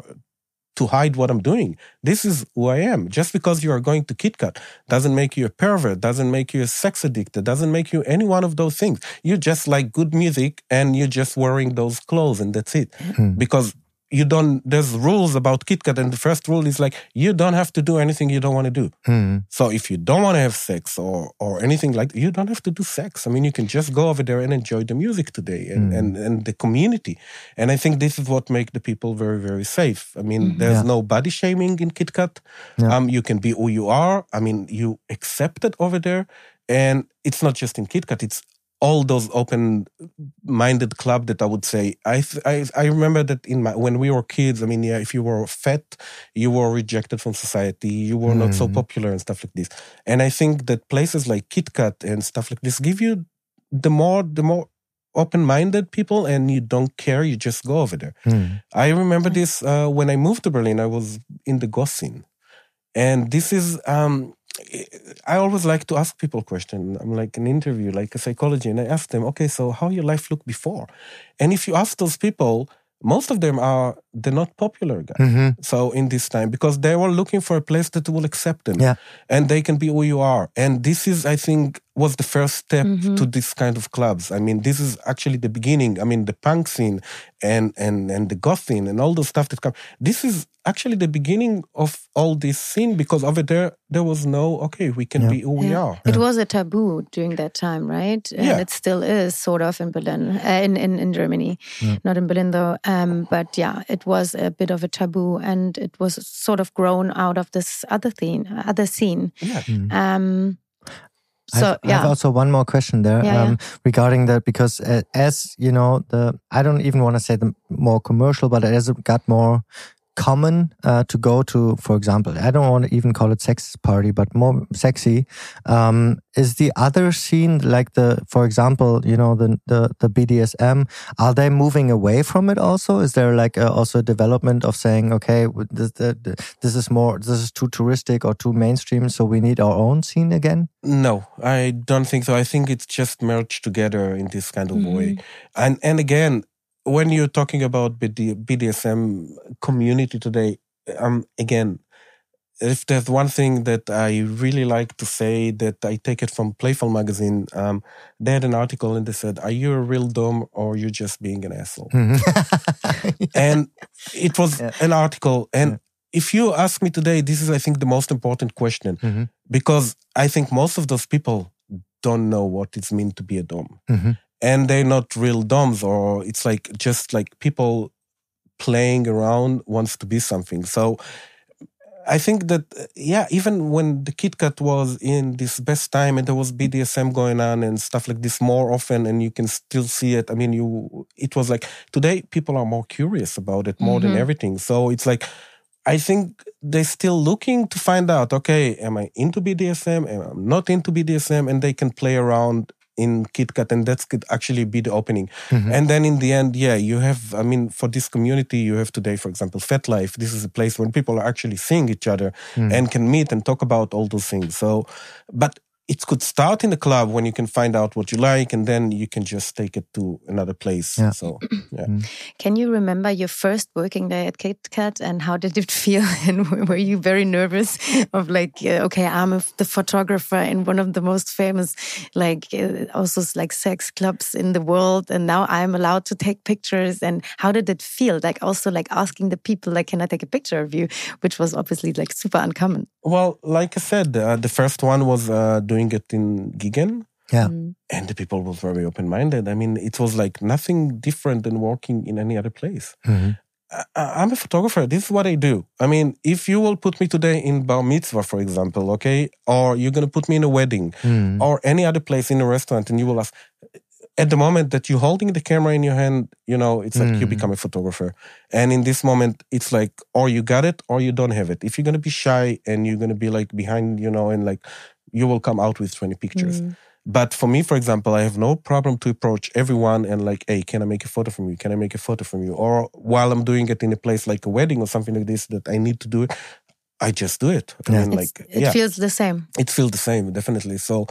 B: to hide what I'm doing. This is who I am. Just because you are going to KitKat doesn't make you a pervert, doesn't make you a sex addicted, doesn't make you any one of those things. You just like good music and you're just wearing those clothes and that's it.
C: Hmm.
B: Because you don't, there's rules about KitKat and the first rule is like, you don't have to do anything you don't want to do.
C: Hmm.
B: So if you don't want to have sex or or anything like you don't have to do sex. I mean, you can just go over there and enjoy the music today and,
C: Mm.
B: and, and the community. And I think this is what make the people very, very safe. I mean, there's
C: Mm-hmm. Yeah.
B: no body shaming in KitKat.
C: Yeah.
B: Um, you can be who you are. I mean, you accept it over there. And it's not just in KitKat, it's all those open-minded club that I would say. I I I remember that in my when we were kids. I mean, yeah, if you were fat, you were rejected from society. You were not so
C: Mm.
B: popular and stuff like this. And I think that places like KitKat and stuff like this give you the more the more open-minded people, and you don't care. You just go over there.
C: Hmm.
B: I remember this uh, when I moved to Berlin. I was in the goth scene, and this is. Um, I always like to ask people questions. I'm like an interview, like a psychology, and I ask them, okay, so how your life looked before? And if you ask those people, most of them are they're not popular guys.
C: Mhm.
B: So in this time, because they were looking for a place that will accept them,
C: Yeah.
B: and they can be who you are. And this is, I think, was the first step
A: Mhm.
B: to this kind of clubs. I mean, this is actually the beginning. I mean, the punk scene and and and the goth scene and all the stuff that come. This is actually the beginning of all this scene because over there there was no okay, we can
C: Yeah.
B: be who we are.
A: It was a taboo during that time, right? And
B: Yeah.
A: it still is, sort of, in Berlin, uh, in, in in Germany, not in Berlin though. Um, but yeah, it was a bit of a taboo, and it was sort of grown out of this other thing, other scene.
B: Yeah.
A: Um, so
C: I've, I have also one more question there
A: Yeah,
C: um, regarding that because uh, as you know, the I don't even want to say the more commercial, but as it got more common uh, to go to, for example, I don't want to even call it sex party, but more sexy. Um, is the other scene like the, for example, you know, the the the BDSM? Are they moving away from it also? Is there like a, also a development of saying, okay, this, the, this is more, this is too touristic or too mainstream, so we need our own scene again?
B: No, I don't think so. I think it's just merged together in this kind of way.
A: Mm-hmm.
B: And and again, when you're talking about BD, BDSM community today, um, again, if there's one thing that I really like to say that I take it from Playful magazine, um, they had an article and they said, "Are you a real dom or you're just being an asshole?" (laughs) and it was
C: Yeah.
B: an article. And
C: Yeah.
B: if you ask me today, this is, I think, the most important question
C: Mhm.
B: because I think most of those people don't know what it's means to be a dom.
C: Mhm.
B: And they're not real doms, or it's like just like people playing around wants to be something. So I think that yeah, even when the KitKat was in this best time and there was BDSM going on and stuff like this more often, and you can still see it. I mean, you it was like today people are more curious about it more than
A: Mhm.
B: everything. So it's like I think they're still looking to find out. Okay, am I into BDSM? Am I not into BDSM? And they can play around in KitKat, and that could actually be the opening.
C: Mhm.
B: And then in the end, yeah, you have, I mean, for this community, you have today, for example, FetLife. This is a place where people are actually seeing each other
C: Mm.
B: and can meet and talk about all those things. So, but it could start in the club when you can find out what you like and then you can just take it to another place.
C: Yeah.
B: So, (clears throat) yeah.
A: Can you remember your first working day at KitKat and how did it (laughs) feel? And were you very nervous of like, uh, okay, I'm a, the photographer in one of the most famous, like uh, also like sex clubs in the world, and now I'm allowed to take pictures. And how did it feel? Like also like asking the people, like, can I take a picture of you? Which was obviously like super uncommon.
B: Well, like I said, uh, the first one was uh, doing it in Gegen.
C: Yeah.
A: Mm.
B: And the people were very open minded. I mean, it was like nothing different than working in any other place.
C: Mhm.
B: I, I'm a photographer. This is what I do. I mean, if you will put me today in bar mitzvah, for example, okay, or you're going to put me in a wedding
C: Mm.
B: or any other place in a restaurant and you will ask, at the moment that you're holding the camera in your hand, you know, it's like you
C: Mm.
B: become a photographer. And in this moment, it's like, or you got it or you don't have it. If you're going to be shy and you're going to be like behind, you know, and like you will come out with 20 pictures.
A: Mm.
B: But for me, for example, I have no problem to approach everyone and like, hey, can I make a photo from you? Can I make a photo from you? Or while I'm doing it in a place like a wedding or something like this that I need to do it, I just do it. I
C: Yeah.
B: mean, like,
A: it
B: yeah,
A: feels the same.
B: it feels the same, definitely. So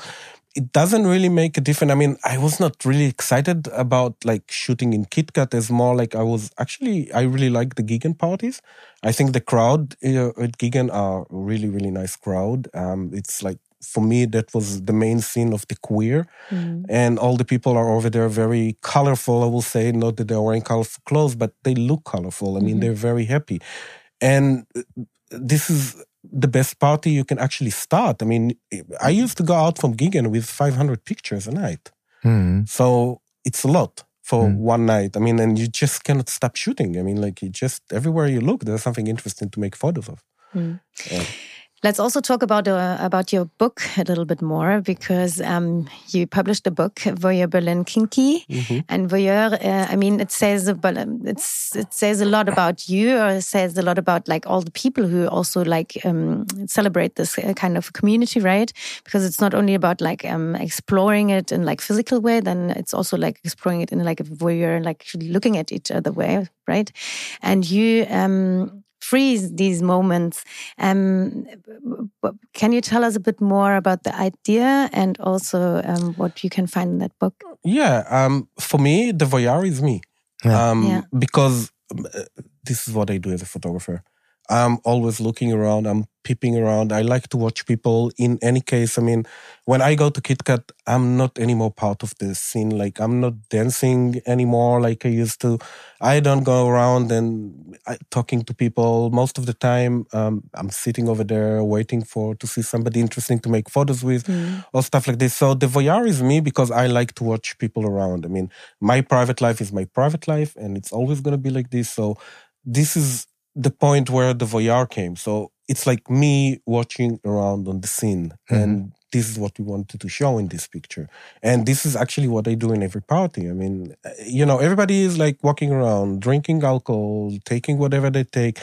B: it doesn't really make a difference. I mean, I was not really excited about like shooting in KitKat as more like I was actually, I really like the Gegen parties. I think the crowd uh, at Gegen are really, really nice crowd. Um, it's like, for me, that was the main scene of the queer
A: Mm.
B: and all the people are over there very colorful i will say not that they're wearing colorful clothes but they look colorful i mean
A: Mhm.
B: they're very happy and uh, this is the best party you can actually start i mean i used to go out from Gegen with 500 pictures a night
C: Mm.
B: so it's a lot for
C: Mm.
B: one night i mean and you just cannot stop shooting i mean like you just everywhere you look there's something interesting to make photos of
A: Mm.
B: Yeah.
A: Let's also talk about uh, about your book a little bit more because um, you published a book, Voyeur Berlin Kinky,
B: Mhm.
A: and Voyeur. Uh, I mean, it says it's it says a lot about you, or it says a lot about like all the people who also like um, celebrate this uh, kind of community, right? Because it's not only about like um, exploring it in like physical way, then it's also like exploring it in like a voyeur, like looking at each other way, right? And you. Um, freeze these moments um, can you tell us a bit more about the idea and also um, what you can find in that book?
B: Yeah, um, for me, the voyeur is me.
C: Yeah.
B: Um,
A: Yeah.
B: Because uh, this is what I do as a photographer. I'm always looking around. I'm peeping around. I like to watch people. In any case, I mean, when I go to KitKat, I'm not anymore part of the scene. Like I'm not dancing anymore like I used to. I don't go around and I, talking to people. Most of the time, um, I'm sitting over there waiting for to see somebody interesting to make photos with or stuff like this. So the voyeur is me because I like to watch people around. I mean, my private life is my private life and it's always going to be like this. So this is the point where the voyeur came. So it's like me watching around on the scene. And this is what we wanted to show in this picture. And this is actually what I do in every party. I mean, uh, you know, everybody is like walking around, drinking alcohol, taking whatever they take,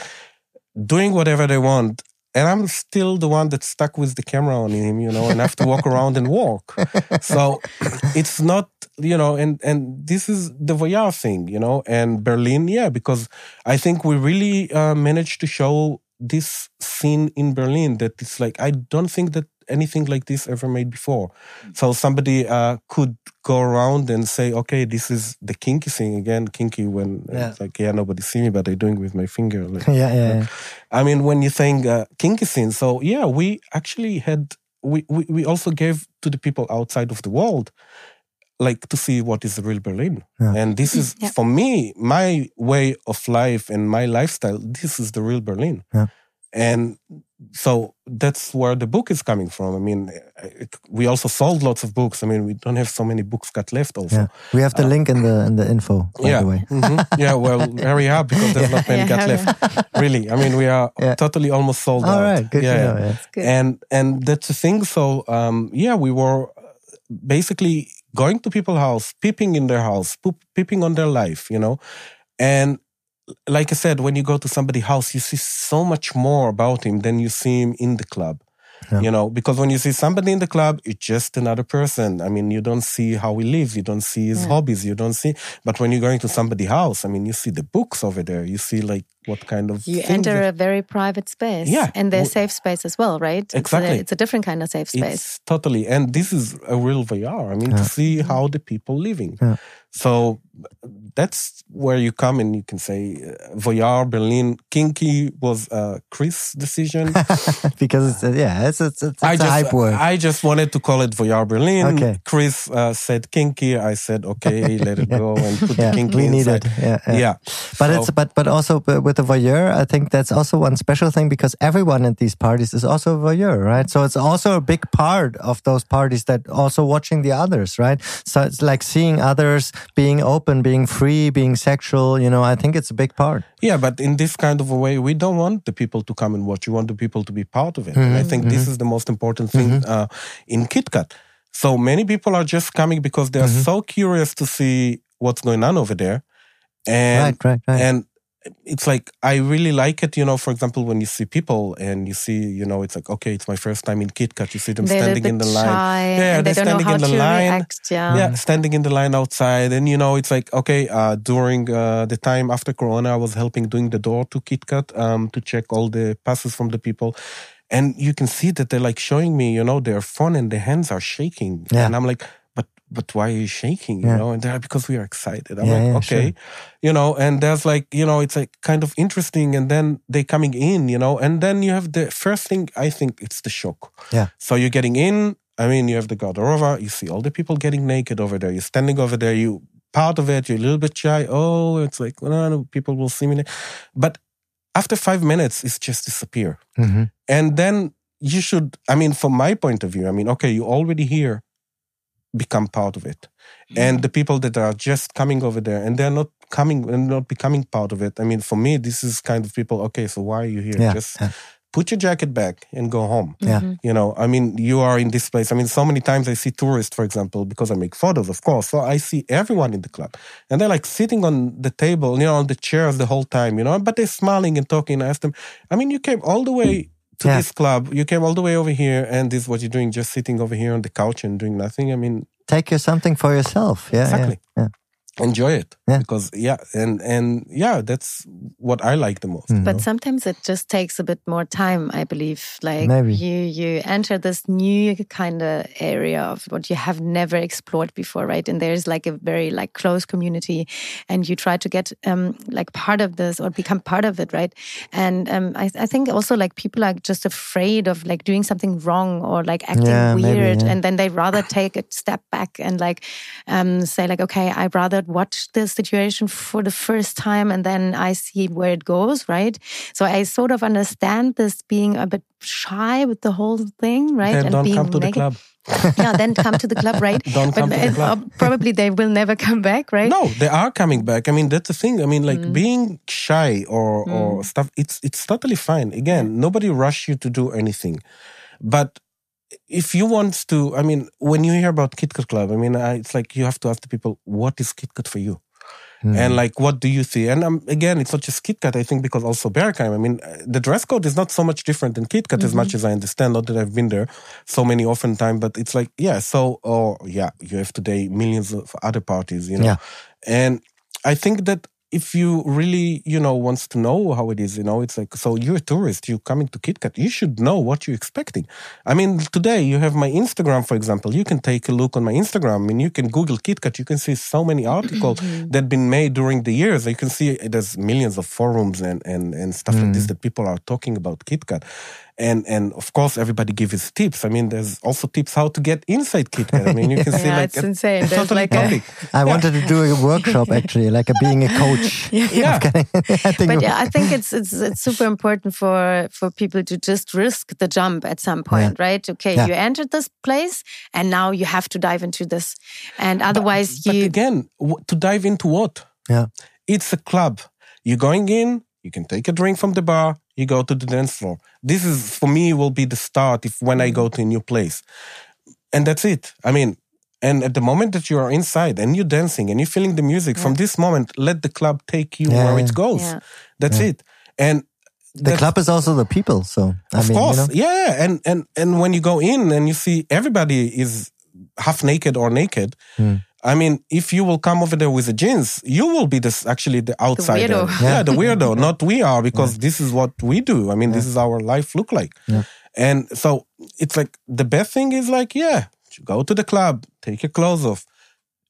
B: doing whatever they want. And I'm still the one that's stuck with the camera on him, you know, and have to walk (laughs) around and walk. So (clears throat) it's not, you know, and and this is the voyeur thing, you know, and Berlin, yeah, because I think we really uh, managed to show this scene in Berlin that it's like I don't think that anything like this ever made before. So somebody uh, could go around and say, okay, this is the kinky thing again, kinky when
C: Yeah.
B: it's like, yeah, nobody see me, but I'm doing with my finger. Like, (laughs)
C: yeah, yeah, yeah.
B: I mean, when you're saying uh, kinky scene, so yeah, we actually had, we, we, we also gave to the people outside of the world, like to see what is the real Berlin.
C: Yeah.
B: And this is,
A: Yeah.
B: for me, my way of life and my lifestyle, this is the real Berlin.
C: Yeah.
B: And so that's where the book is coming from. I mean, it, we also sold lots of books. I mean, we don't have so many books got left. Also,
C: yeah. we have the uh, link in the in the info. By
B: yeah,
C: the way.
B: mm-hmm. yeah. Well, (laughs) hurry up because there's not many got left. (laughs) Really, I mean, we are totally almost sold
C: All
B: out.
C: All right, good
B: yeah,
C: to know.
A: Good.
B: And and that's the thing. So um, yeah, we were basically going to people's house, peeping in their house, peeping on their life, you know, and like I said, when you go to somebody's house, you see so much more about him than you see him in the club. Yeah. You know, because when you see somebody in the club, it's just another person. I mean, you don't see how he lives, you don't see his yeah. hobbies, you don't see. But when you're going to somebody's house, I mean, you see the books over there. You see like what kind of
A: you enter that, a very private space.
B: Yeah,
A: and there's safe space as well, right?
B: Exactly,
A: it's a, it's a different kind of safe space.
B: It's totally, and this is a real VR. I mean, yeah. to see how the people living.
C: Yeah.
B: So that's where you come and you can say uh, Voyeur Berlin kinky was a Chris decision (laughs)
C: because it's a, yeah it's it's, it's, I
B: just,
C: hype word.
B: I just wanted to call it Voyeur Berlin.
C: Okay.
B: Chris uh, said kinky. I said okay, let it (laughs)
C: yeah.
B: go and put
C: yeah,
B: the kinky
C: we
B: inside.
C: Need it. Yeah, yeah.
B: yeah.
C: But so, it's but but also with the voyeur, I think that's also one special thing because everyone at these parties is also a voyeur, right? So it's also a big part of those parties that also watching the others, right? So it's like seeing others being open, being free, being sexual. You know, I think it's a big part.
B: Yeah, but in this kind of a way, we don't want the people to come and watch. We want the people to be part of it.
C: Mm-hmm,
B: and I think
C: mm-hmm.
B: this is the most important thing
C: mm-hmm.
B: uh, in KitKat. So many people are just coming because they are
C: Mm-hmm.
B: so curious to see what's going on over there. And,
C: right, right, right.
B: and it's like I really like it, you know. For example, when you see people and you see, you know, it's like okay, it's my first time in KitKat. You see them
A: they're
B: standing in the line,
A: yeah,
B: they're standing in the line,
A: react, yeah.
B: yeah, standing in the line outside, and you know, it's like okay. Uh, during uh, the time after Corona, I was helping doing the door to KitKat um, to check all the passes from the people, and you can see that they're like showing me, you know, their phone and their hands are shaking,
C: yeah.
B: and I'm like, but why are you shaking? You
C: Yeah.
B: know, and they're because we are excited. I'm
C: Yeah,
B: like,
C: yeah,
B: okay,
C: sure.
B: you know, and there's like, you know, it's like kind of interesting. And then they coming in, you know, and then you have the first thing, I think it's the shock.
C: Yeah.
B: So you're getting in, I mean, you have the Garderoba, you see all the people getting naked over there. You're standing over there, you part of it, you're a little bit shy. Oh, it's like, no, no, people will see me. But after five minutes, it's just disappear.
C: Mhm.
B: And then you should, I mean, from my point of view, I mean, okay, you're already here, become part of it. And the people that are just coming over there and they're not coming and not becoming part of it. I mean, for me, this is kind of people, okay, so why are you here?
C: Yeah,
B: Just
C: yeah.
B: put your jacket back and go home.
C: Yeah.
A: Mm-hmm.
B: You know, I mean, you are in this place. I mean, so many times I see tourists, for example, because I make photos, of course. So I see everyone in the club and they're like sitting on the table, you know, on the chairs the whole time, you know, but they're smiling and talking. I ask them, I mean, you came all the way to
C: Yeah.
B: this club. You came all the way over here and this is what you're doing, just sitting over here on the couch and doing nothing. I mean,
C: Take you something for yourself. Yeah,
B: Exactly.
C: Yeah.
B: Enjoy it
C: Yeah.
B: because yeah and and yeah that's what i like the most you
A: But sometimes it just takes a bit more time, I believe. Like
C: Maybe.
A: you you enter this new kind of area of what you have never explored before, right? And there's like a very like close community, and you try to get um like part of this or become part of it, right? And um I, I think also like people are just afraid of like doing something wrong or like acting
C: Yeah, maybe,
A: weird,
C: yeah.
A: and then they rather take a step back and like um say like okay, I rather watch the situation for the first time and then I see where it goes, right? So I sort of understand this being a bit shy with the whole thing, right?
B: then don't
A: being
B: come to the club (laughs)
A: yeah, then come to the club, right? (laughs)
B: Don't come to the club.
A: probably they will never come back, right?
B: no they are coming back i mean that's the thing i mean like
A: Mm.
B: being shy or or stuff it's it's totally fine again nobody rush you to do anything but if you want to i mean when you hear about kitkat club i mean I, it's like you have to ask the people what is kitkat for you
C: Hmm.
B: and like what do you see and um, again it's not just KitKat I think because also Berghain I mean uh, the dress code is not so much different than KitKat as much as I understand not that I've been there so many often time but it's like yeah so or yeah you have today millions of other parties you know
C: Yeah.
B: and I think that if you really you know wants to know how it is you know it's like so you're a tourist you're coming to KitKat you should know what you're expecting. I mean today you have my Instagram for example. You can take a look on my Instagram I mean you can Google KitKat. You can see so many articles (clears throat) mm-hmm. that have been made during the years. You can see there's millions of forums and and and stuff like this mm. that people are talking about KitKat and and of course everybody gives tips. I mean, there's also tips how to get inside KitKat. I mean, you can (laughs) see
A: Yeah,
B: like
A: it's insane. There's
B: totally
A: like a-
B: topic.
C: I wanted to do a workshop actually, like a, being a coach. (laughs) (laughs)
B: Yeah.
C: I think
A: but yeah, I think it's it's it's super important for for people to just risk the jump at some point, right? Okay,
C: Yeah.
A: you entered this place, and now you have to dive into this, and otherwise
B: But
A: you
B: again, w- to dive into what?
C: Yeah.
B: It's a club. You're going in, you can take a drink from the bar, you go to the dance floor. This is, for me, will be the start if when I go to a new place. And that's it. I mean, and at the moment that you are inside and you're dancing and you're feeling the music, from this moment, let the club take you
C: Yeah,
B: where
C: yeah.
B: it goes.
A: Yeah.
B: That's it. And
C: the club is also the people. So I
B: of
C: mean,
B: course,
C: you know,
B: yeah, yeah. And and and when you go in and you see everybody is half naked or naked,
C: Hmm.
B: I mean, if you will come over there with the jeans, you will be this actually the outsider.
A: weirdo. (laughs)
B: Yeah, the weirdo, not we are, because this is what we do. I mean, this is our life look like.
C: Yeah.
B: And so it's like the best thing is like, yeah, you go to the club, take your clothes off,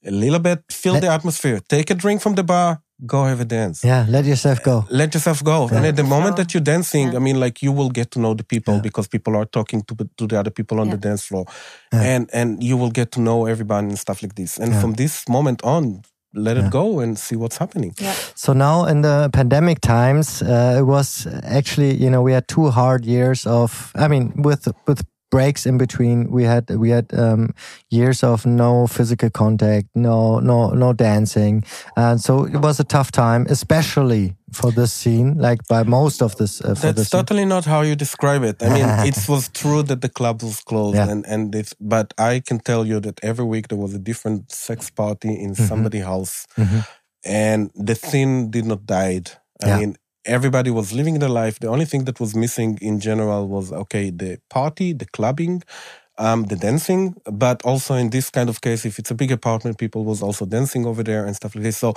B: a little bit, feel
C: Let-
B: the atmosphere, take a drink from the bar, go have a dance
C: yeah, let yourself go.
B: let yourself go. And at the moment that you're dancing,
A: Yeah.
B: I mean, like you will get to know the people
C: Yeah.
B: because people are talking to to the other people on
A: Yeah.
B: the dance floor,
C: Yeah.
B: and and you will get to know everybody and stuff like this. And
C: Yeah.
B: from this moment on, let
C: Yeah.
B: it go and see what's happening.
A: yeah.
C: So now in the pandemic times, uh, it was actually you know we had two hard years of I mean with with breaks in between we had we had um, years of no physical contact, no no no dancing, and so it was a tough time, especially for this scene, like by most of this. Uh, for
B: That's
C: this scene.
B: totally not how you describe it. I mean, it (laughs) was true that the club was closed,
C: Yeah.
B: and and it's, but I can tell you that every week there was a different sex party in
C: Mm-hmm.
B: somebody's house,
C: Mhm.
B: and the scene did not died. I
C: Yeah.
B: mean, everybody was living their life. The only thing that was missing in general was okay, the party, the clubbing. Um, the dancing, but also in this kind of case, if it's a big apartment, people was also dancing over there and stuff like this. So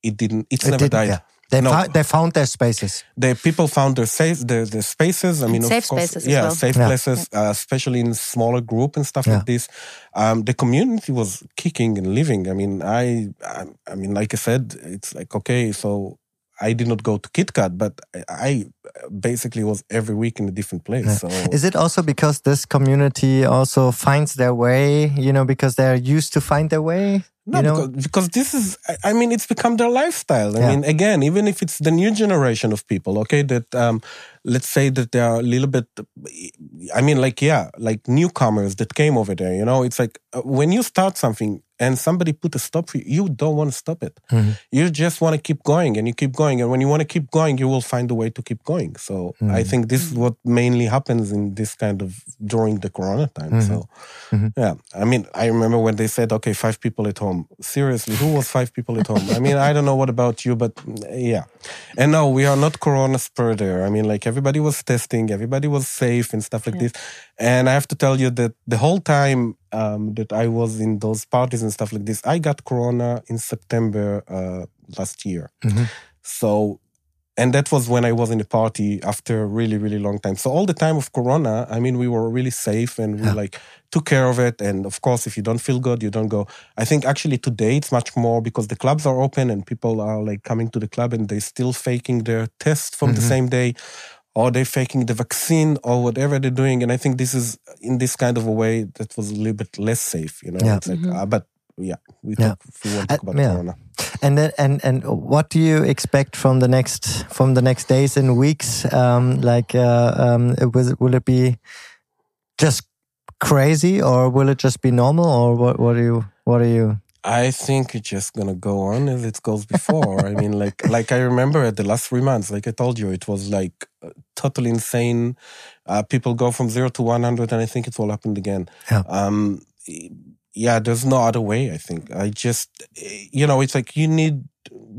B: it didn't, it's
C: It
B: never
C: did-
B: died.
C: yeah. They,
B: No.
C: fou- they found their spaces.
B: the people found their safe their, their spaces. I mean,
A: safe
B: of course,
A: spaces as
B: yeah,
A: well.
B: safe
C: Yeah.
B: places, uh, especially in smaller group and stuff
C: Yeah.
B: like this. Um, the community was kicking and living. I mean, I, I, I mean, like I said, it's like okay, so I did not go to KitKat, but I basically was every week in a different place. So
C: Is it also because this community also finds their way? You know, because they're used to find their way.
B: No,
C: you know,
B: because, because this is, I- I mean, it's become their lifestyle. I
C: Yeah.
B: mean, again, even if it's the new generation of people, okay, that, um, let's say that they are a little bit, I mean, like, yeah, like newcomers that came over there, you know, it's like uh, when you start something and somebody put a stop for you, you don't want to stop it.
C: Mhm.
B: You just want to keep going and you keep going. And when you want to keep going, you will find a way to keep going. So
C: Mm-hmm.
B: I think this is what mainly happens in this kind of during the Corona time.
C: Mm-hmm.
B: So, yeah, I mean, I remember when they said, okay, five people at home. Seriously, who was five people at home? I mean, I don't know what about you, but yeah. And no, we are not Corona spreader. I mean, like everybody was testing, everybody was safe and stuff like this. And I have to tell you that the whole time um, that I was in those parties and stuff like this, I got Corona in September uh, last year. So, and that was when I was in a party after a really, really long time. So all the time of Corona, I mean, we were really safe and we
C: Yeah.
B: like took care of it. And of course, if you don't feel good, you don't go. I think actually today it's much more because the clubs are open and people are like coming to the club and they're still faking their test from the same day or they're faking the vaccine or whatever they're doing. And I think this is in this kind of a way that was a little bit less safe, you know?
C: Yeah.
B: It's like, uh, but yeah, we,
C: Yeah.
B: talk, we won't talk
C: Uh,
B: about
C: yeah.
B: Corona.
C: And then, and and what do you expect from the next from the next days and weeks? Um, like, uh, um, will it, will it be just crazy, or will it just be normal, or what? What are you? What are you?
B: I think it's just gonna go on as it goes before. I mean, like, (laughs) like I remember at the last three months, like I told you, it was like uh, totally insane. Uh, people go from zero to one hundred, and I think it will happen again.
C: Yeah.
B: Um, yeah, there's no other way. I think I just, you know, it's like you need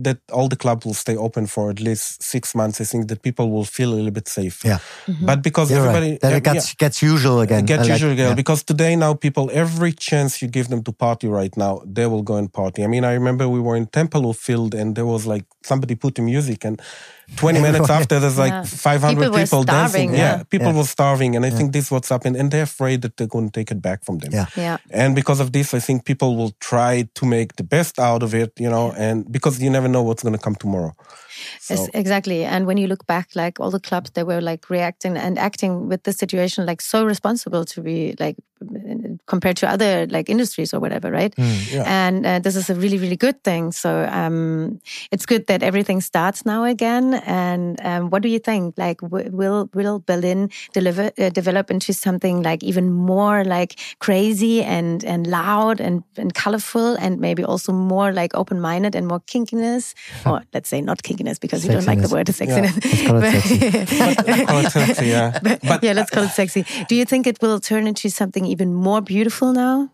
B: that all the club will stay open for at least six months. I think that people will feel a little bit safe.
C: Yeah. Mm-hmm.
B: But because
C: You're
B: everybody,
C: right. That it
B: yeah,
C: gets gets usual again.
B: Get
C: I like-
B: usually
C: yeah.
B: because today now people every chance you give them to party right now they will go and party. I mean I remember we were in Tempelhof field and there was like somebody put the music and 20 minutes after, there's like
A: Yeah.
B: 500
A: People
B: people,
A: were
B: dancing. Yeah,
A: yeah.
B: people
C: Yeah.
B: were starving. And I think this is what's happened. And they're afraid that they're going to take it back from them.
C: Yeah.
A: Yeah.
B: And because of this, I think people will try to make the best out of it, you know, and because you never know what's going to come tomorrow. So,
A: Yes, exactly. And when you look back, like all the clubs, they were like reacting and acting with the situation like so responsible to be like compared to other like industries or whatever, right?
B: yeah.
A: And uh, this is a really, really good thing. So um, it's good that everything starts now again. And um, what do you think? Like, w- will will Berlin deliver uh, develop into something like even more like crazy and and loud and and colorful and maybe also more like open minded and more kinkiness, (laughs) or let's say not kinkiness because you don't like the word sexiness.
C: Let's call it (laughs) sexy.
B: yeah. But
A: yeah, let's call it sexy. Do you think it will turn into something even more beautiful now?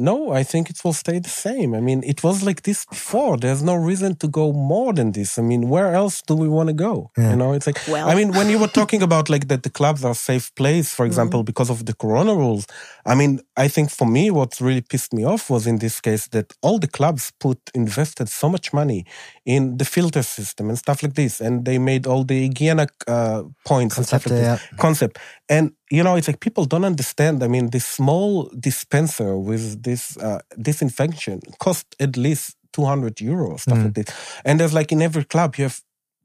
B: No, I think it will stay the same. I mean, it was like this before. There's no reason to go more than this. I mean, where else do we want to go? You know, it's like,
A: Well-
B: I mean, when you were talking about like that the clubs are safe place, for example, because of the corona rules. I mean, I think for me, what really pissed me off was in this case that all the clubs put invested so much money in the filter system and stuff like this. And they made all the hygienic uh, points and stuff like
C: Concept,
B: this. Concept. And, you know, it's like people don't understand. I mean, this small dispenser with this uh, disinfection cost at least 200 euros, stuff like this. And there's like in every club, you have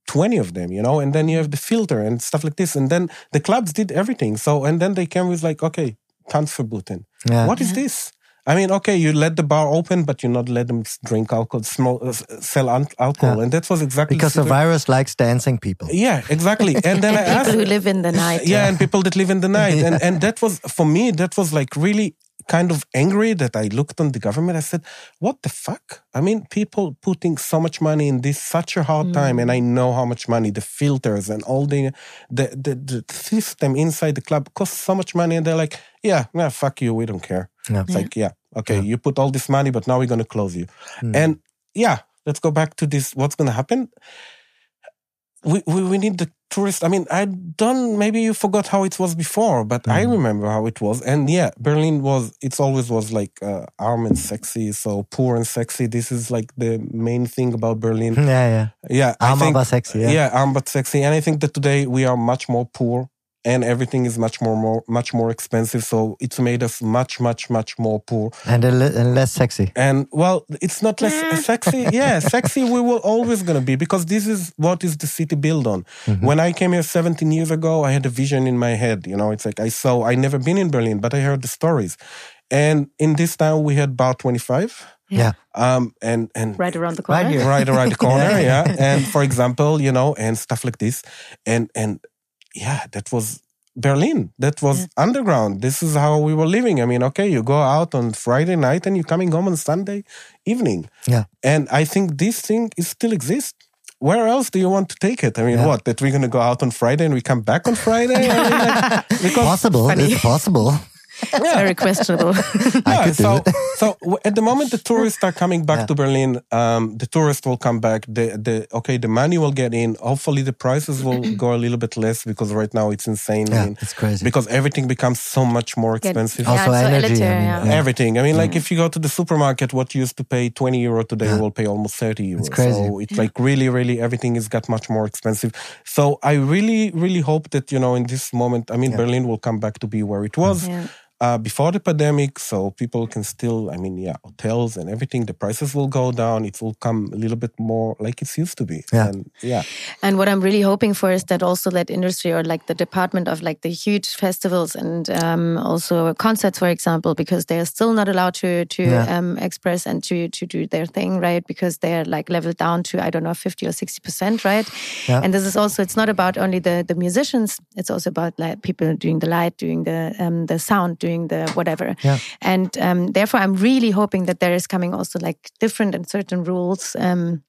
B: 20 of them, you know, and then you have the filter and stuff like this. And then the clubs did everything. So, and then they came with like, okay, Tanzverboten.
C: Yeah.
B: What is this? I mean, okay, you let the bar open, but you not let them drink alcohol, small, uh, sell alcohol.
C: Yeah.
B: And that was exactly
C: Because the
B: situation-
C: virus likes dancing people.
B: Yeah, exactly. (laughs) And then I
A: And
B: asked,
A: people who live in the (laughs) night.
B: yeah, and people that live in the (laughs) night. And and that was for me, that was like really kind of angry that I looked on the government. I said, What the fuck? I mean, people putting so much money in this such a hard time, and I know how much money the filters and all the the the, the system inside the club costs so much money, and they're like, Yeah, yeah, fuck you, we don't care.
C: Yeah.
B: It's like, yeah, okay, you put all this money, but now we're gonna close you. And yeah, let's go back to this. What's gonna happen? we, we, we need the tourist. I mean, I don't, maybe you forgot how it was before, but I remember how it was. And yeah, Berlin was, it's always was like uh, arm and sexy. So poor and sexy. This is like the main thing about Berlin. (laughs)
C: Yeah, yeah.
B: Yeah. I
C: Arm
B: think,
C: aber sexy, yeah.
B: arm but sexy. And I think that today we are much more poor and everything is much more, more much more expensive. So it's made us much, much, much more poor.
C: And, a li- and less sexy.
B: And well, it's not less sexy. Yeah, (laughs) sexy we will always gonna be because this is what is the city built on. When I came here 17 years ago, I had a vision in my head. You know, it's like I saw. I never been in Berlin, but I heard the stories. And in this town, we had bar 25.
C: Yeah.
B: Um, and and
A: Right around the corner.
C: Right
B: right around the (laughs) corner, yeah. And for example, you know, and stuff like this, and and yeah, that was Berlin. That was underground. This is how we were living. I mean, okay, you go out on Friday night and you're coming home on Sunday evening.
C: Yeah.
B: And I think this thing is still exists. Where else do you want to take it? I mean,
C: Yeah.
B: what? That we're gonna go out on Friday and we come back on Friday? I mean, like, (laughs) because
C: Possible.
A: Funny.
C: It's possible. (laughs)
A: It's very questionable. (laughs) (laughs)
C: I
B: yeah,
C: could do
B: so
C: it.
B: so at the moment the tourists are coming back
C: Yeah.
B: to Berlin, um, the tourists will come back. The the okay, the money will get in. Hopefully the prices will (clears throat) go a little bit less because right now it's insane. I
C: Yeah,
B: mean,
C: it's crazy.
B: because everything becomes so much more
A: Yeah,
B: expensive.
C: Also
A: it's so
C: energy, I mean,
A: yeah.
C: yeah.
B: Everything. I mean, like if you go to the supermarket, what you used to pay 20 euro today, you will pay almost 30 euro.
C: crazy.
B: So it's like really, really everything is got much more expensive. So I really, really hope that, you know, in this moment, I mean, Berlin will come back to be where it was.
A: Yeah.
B: Uh, before the pandemic, so people can still, I mean, yeah, hotels and everything, the prices will go down. It will come a little bit more like it's used to be.
C: Yeah.
B: And yeah.
A: And what I'm really hoping for is that also that industry or like the department of like the huge festivals and um, also concerts, for example, because they are still not allowed to to
C: Yeah.
A: um, express and to to do their thing, right? Because they're like leveled down to I don't know fifty or sixty percent, right?
C: Yeah.
A: And this is also it's not about only the the musicians; it's also about like people doing the light, doing the um, the sound, doing the whatever.
C: Yeah.
A: And um, therefore, I'm really hoping that there is coming also like different and certain rules. Um,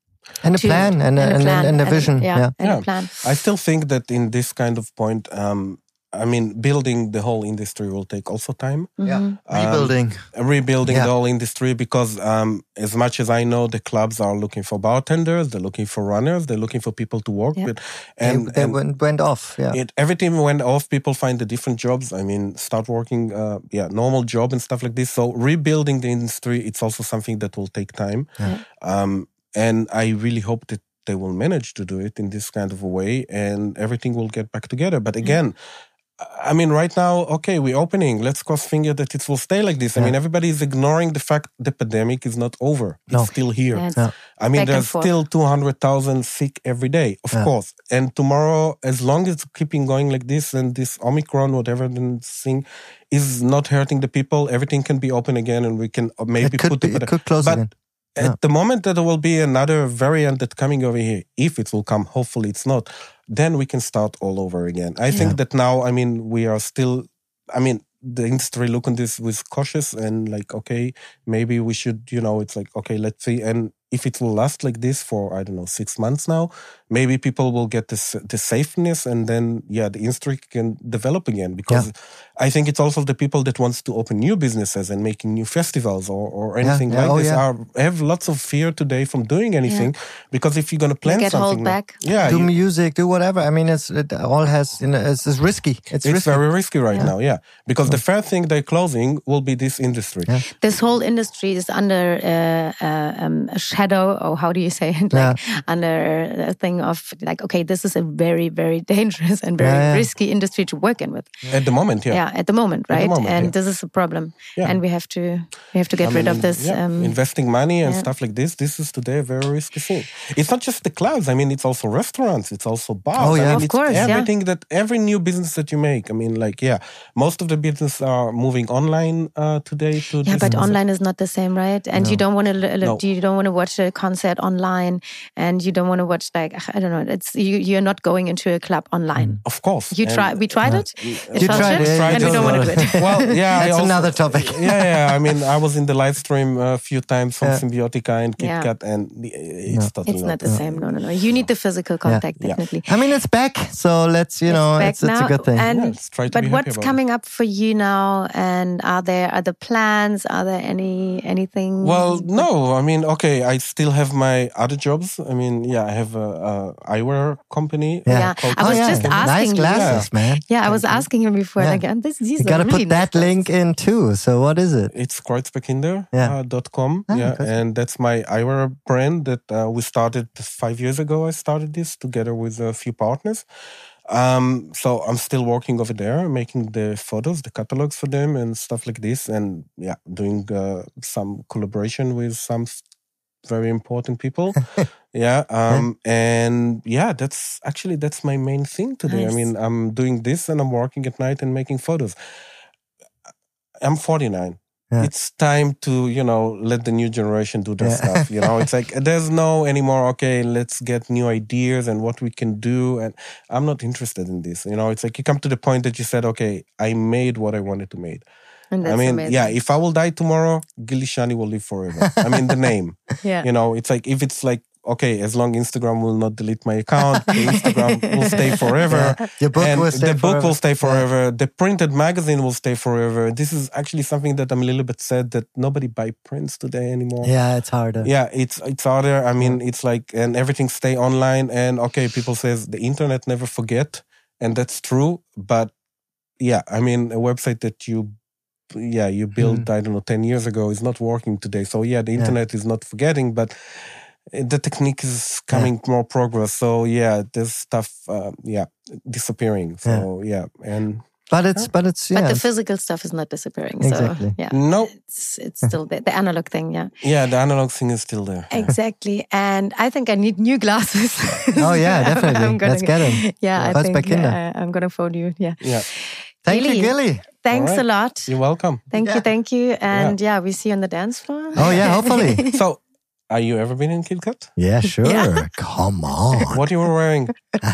C: And a
A: to-
C: plan and a, and, a-
A: plan,
C: and a
A: and
C: vision.
A: yeah,
C: Yeah.
A: and
B: Yeah.
A: a plan.
B: I still think that in this kind of point, um, I mean, building the whole industry will take also time.
C: Yeah.
A: Mm-hmm.
C: Rebuilding.
B: rebuilding
C: Yeah.
B: the whole industry because um, as much as I know, the clubs are looking for bartenders, they're looking for runners, they're looking for people to work
A: Yeah.
B: with, and,
C: they they
B: and
C: went, went off. Yeah.
B: it, everything went off. People find the different jobs. I mean, start working, uh, yeah, normal job and stuff like this. So rebuilding the industry, it's also something that will take time. Um, and I really hope that they will manage to do it in this kind of a way and everything will get back together. But again, I mean, right now, okay, we're opening. Let's cross finger that it will stay like this. I mean, everybody is ignoring the fact the pandemic is not over. It's still here.
A: Yeah, it's
C: Yeah.
B: I mean, there's
A: forth.
B: still 200,000 sick every day, of
C: Yeah.
B: course. And tomorrow, as long as it's keeping going like this and this Omicron, whatever the thing is not hurting the people, everything can be open again and we can uh, maybe
C: it could
B: put
C: be,
B: it.
C: it could close
B: but
C: again.
B: At
C: Yeah.
B: the moment that there will be another variant that coming over here, if it will come, hopefully it's not, then we can start all over again. I think that now, I mean, we are still, I mean, the industry look on this with cautious and like, okay, maybe we should, you know, it's like, okay, let's see. And if it will last like this for, I don't know, six months now, maybe people will get this, the safeness and then, yeah, the industry can develop again because I think it's also the people that wants to open new businesses and making new festivals or, or anything
C: yeah,
B: like
C: oh,
B: this
C: yeah.
B: are have lots of fear today from doing anything because if you're going to plan
A: get
B: something
A: held
B: now-
A: back.
B: yeah
C: do
B: you-
C: music, do whatever. I mean, it's it all has you know it's, it's risky. It's,
B: it's
C: risky.
B: very risky right
A: Yeah.
B: now yeah because the first thing they're closing will be this industry
C: Yeah.
A: this whole industry is under uh, uh, um, a shadow, or how do you say it? Like under a thing of like, okay, this is a very, very (laughs) dangerous and very
C: Yeah, yeah.
A: risky industry to work in with.
B: at the moment yeah,
A: Yeah, at the moment,
B: the
A: right?
B: moment,
A: and
B: yeah.
A: this is a problem,
B: Yeah.
A: and we have to we have to get
B: I
A: rid of this.
B: yeah,
A: Um,
B: investing money and
A: yeah.
B: stuff like this. This is today a very risky thing. It's not just the clubs. I mean, it's also restaurants. It's also bars.
C: Oh,
B: I
C: yeah.
B: mean,
A: Of
B: it's
A: course, yeah.
B: everything that every new business that you make. I mean, like yeah, most of the business are moving online uh, today. To
A: yeah, but online is not the same, right? And you don't want to
B: No.
A: you don't want to watch a concert online, and you don't want to watch like I don't know. It's you. You're not going into a club online. Mm.
B: Of course,
A: You
B: And-
A: try. We tried it. It
C: You
A: felt
C: tried
A: shit,
C: it,
A: and
C: you
A: we don't want to do it. (laughs)
B: well, yeah,
C: That's
B: also-
C: another topic. (laughs)
B: yeah, yeah. I mean, I was in the live stream a few times from
C: Yeah.
B: Symbiotica and
A: Yeah.
B: KitKat, and it's totally
A: It's not the same. No, no, no. You need the physical contact,
B: Yeah.
A: definitely.
C: I mean, it's back, so let's you know,
A: back
C: it's, it's a good thing.
A: And,
B: Yeah, let's try to
A: but
B: be
A: what's coming up for you now? And are there other plans? Are there any anything?
B: Well, no, I mean, okay, I still have my other jobs. I mean, yeah, I have a, a eyewear company.
C: Yeah.
A: Yeah,
B: called
A: I was
C: oh, yeah.
A: just
C: nice
A: asking you.
C: glasses, man.
A: yeah, I was asking him before.
C: Yeah.
A: Like, and this, these
C: You got to
A: really
C: put that
A: nice
C: link in too. So what is it?
B: It's kreuzbergkinder.com.
C: Yeah.
B: Uh, dot com.
C: Ah,
B: yeah,
C: Kreuzberg.
B: and that's my eyewear brand that uh, we started five years ago. I started this together with a few partners. Um, so I'm still working over there, making the photos, the catalogs for them, and stuff like this, and yeah, doing uh, some collaboration with some s- very important people. (laughs) yeah, um, and yeah, that's actually that's my main thing today.
A: Nice.
B: I mean, I'm doing this, and I'm working at night and making photos. I'm 49
C: Yeah.
B: it's time to you know let the new generation do their
C: Yeah.
B: stuff you know it's like (laughs) there's no anymore okay let's get new ideas and what we can do and i'm not interested in this you know it's like you come to the point that you said okay i made what i wanted to make i mean
A: amazing.
B: yeah if i will die tomorrow Gili Shani will live forever i mean the name (laughs)
A: yeah.
B: you know it's like if it's like okay as long instagram will not delete my account instagram (laughs) will stay forever
C: Yeah. Your book
B: and
C: will stay
B: the book will stay forever. The printed magazine will stay forever. This is actually something that I'm a little bit sad that nobody buy prints today anymore.
C: Yeah, it's harder.
B: Yeah, it's it's harder. I mean, it's like and everything stay online. And okay, people says the internet never forget, and that's true. But yeah, I mean, a website that you yeah you built I don't know ten years ago is not working today. So yeah, the
C: Yeah.
B: internet is not forgetting, but the technique is coming more progress. So yeah, this stuff uh, yeah disappearing. So yeah, and
C: But it's but it's yeah.
A: But the physical stuff is not disappearing.
C: Exactly.
A: So yeah,
B: no,
A: it's it's still there. The analog thing. Yeah.
B: yeah, the analog thing is still there.
A: Exactly. And I think I need new glasses. (laughs)
C: Oh, yeah, definitely.
A: I'm gonna
C: Let's get 'em.
A: Yeah, I think
C: by Kinder.
A: uh, I'm gonna phone you. Yeah.
B: Yeah,
C: Thank you,
A: Gili.
C: Gili.
A: Thanks
B: All
A: a lot.
B: you're welcome.
A: Thank
C: Yeah.
A: you, thank you. And yeah. we see you on the dance floor.
C: Oh yeah, hopefully. (laughs)
B: So, are you ever been in Kid KitKat?
C: yeah, (laughs) sure.
A: Yeah.
C: Come (laughs) on.
B: What you were wearing? (laughs)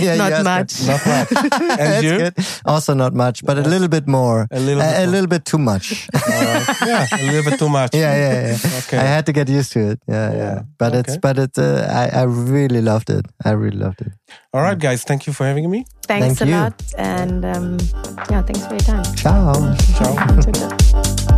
C: Yeah,
A: Not
C: you
A: much.
B: Not much. And
C: That's
B: you?
C: good. Also not much, but a little bit more.
B: A little bit
C: a, a little bit too much.
B: Uh, yeah, a little bit too much.
C: yeah, yeah, yeah.
B: Okay.
C: I had to get used to it. Yeah, yeah.
B: Yeah.
C: But it's
B: Okay.
C: but it. Uh, I I really loved it. I really loved it.
B: All right, guys. Thank you for having me.
A: Thanks
C: Thank
A: a
C: you.
A: lot. And um, yeah, thanks for your time.
C: Ciao.
B: Ciao.
A: Ciao, ciao.